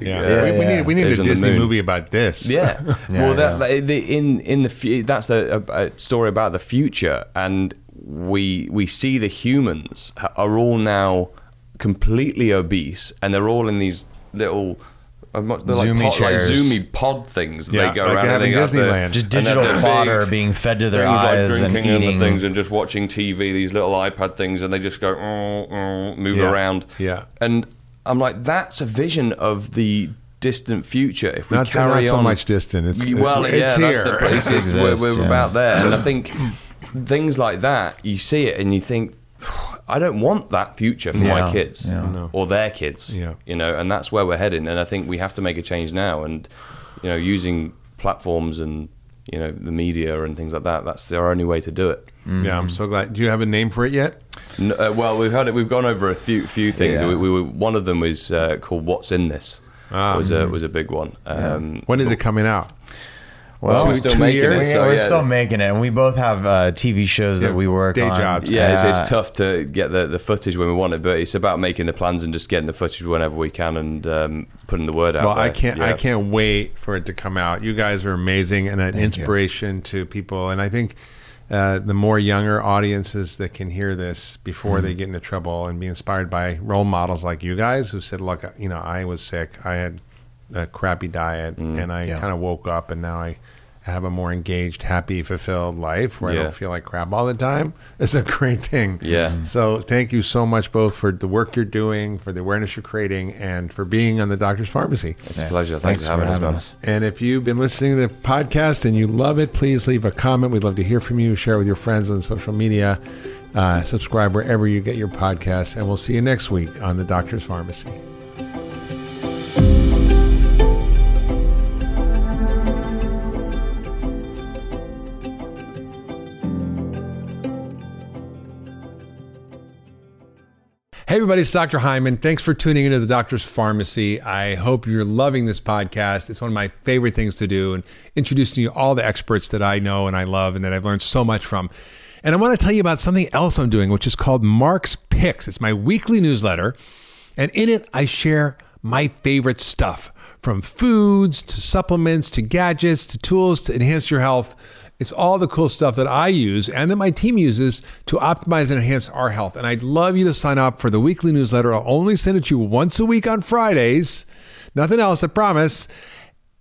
Yeah, uh, we, we need we need a Disney movie about this. Yeah. Yeah, well, that, yeah. that- the, in in the fu- that's the a, a story about the future, and we we see the humans are all now completely obese, and they're all in these little. What- They're like, Zoomy pod, like chairs. zoomy pod things that Yeah, they go like around they have and in they have to- Disneyland. just digital the fodder big being fed to their things like eyes and drinking in the eating things and just watching TV. These little iPad things, and they just go "Mm, mm," move Yeah, around. yeah. and I'm like, that's a vision of the distant future. If we Not, carry not so much distant. It's well, it's yeah, here. that's the place It it's- we're, exists, we're yeah. about there. And I think things like that, you see it and you think, I don't want that future for Yeah, my kids yeah. or their kids. Yeah. You know, and that's where we're heading. And I think we have to make a change now. And you know, using platforms and you know the media and things like that. That's our only way to do it. Yeah, I'm so glad. Do you have a name for it yet? N- uh, well, we've had it. We've gone over a few few things. Yeah. We, we were, one of them was uh, called "What's in This." Ah. was a was a big one. Um, When is it coming out? Well, Two- we're still making years? it. we're yeah, still making it, and we both have uh, TV shows Yeah, that we work day on. jobs. Yeah, it's, Uh, it's tough to get the, the footage when we want it, but it's about making the plans and just getting the footage whenever we can and um, putting the word out. Well, there. I can't. I can't wait for it to come out. You guys are amazing and an Thank you. inspiration to people. And I think uh, the more younger audiences that can hear this before Mm-hmm. they get into trouble and be inspired by role models like you guys who said, "Look, you know, I was sick. I had a crappy diet, and I Mm, Yeah. kind of woke up, and now I." Have a more engaged, happy, fulfilled life where I don't feel like crap all the time. It's a great thing. Yeah. So thank you so much both for the work you're doing, for the awareness you're creating, and for being on the Doctor's Farmacy. It's a pleasure. Thanks, for having, us, man. And if you've been listening to the podcast and you love it, please leave a comment. We'd love to hear from you. Share it with your friends on social media. Uh, subscribe wherever you get your podcasts. And we'll see you next week on the Doctor's Farmacy. Everybody, it's Dr. Hyman. Thanks for tuning into the Doctor's Farmacy. I hope you're loving this podcast. It's one of my favorite things to do and introducing you all the experts that I know and I love and that I've learned so much from. And I want to tell you about something else I'm doing, which is called Mark's Picks. It's my weekly newsletter. And in it, I share my favorite stuff from foods to supplements to gadgets to tools to enhance your health. It's all the cool stuff that I use and that my team uses to optimize and enhance our health. And I'd love you to sign up for the weekly newsletter. I'll only send it to you once a week on Fridays. Nothing else, I promise.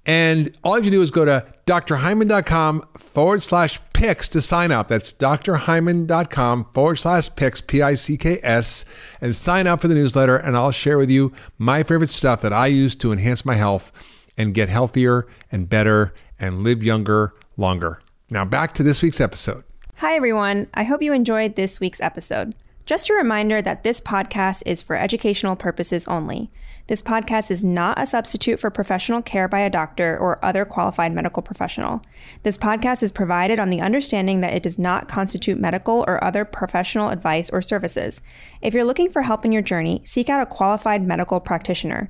And all you have to do is go to drhyman.com forward slash picks to sign up. That's drhyman.com forward slash picks, P I C K S, and sign up for the newsletter. And I'll share with you my favorite stuff that I use to enhance my health and get healthier and better and live younger longer. Now, back to this week's episode. Hi, everyone. I hope you enjoyed this week's episode. Just a reminder that this podcast is for educational purposes only. This podcast is not a substitute for professional care by a doctor or other qualified medical professional. This podcast is provided on the understanding that it does not constitute medical or other professional advice or services. If you're looking for help in your journey, seek out a qualified medical practitioner.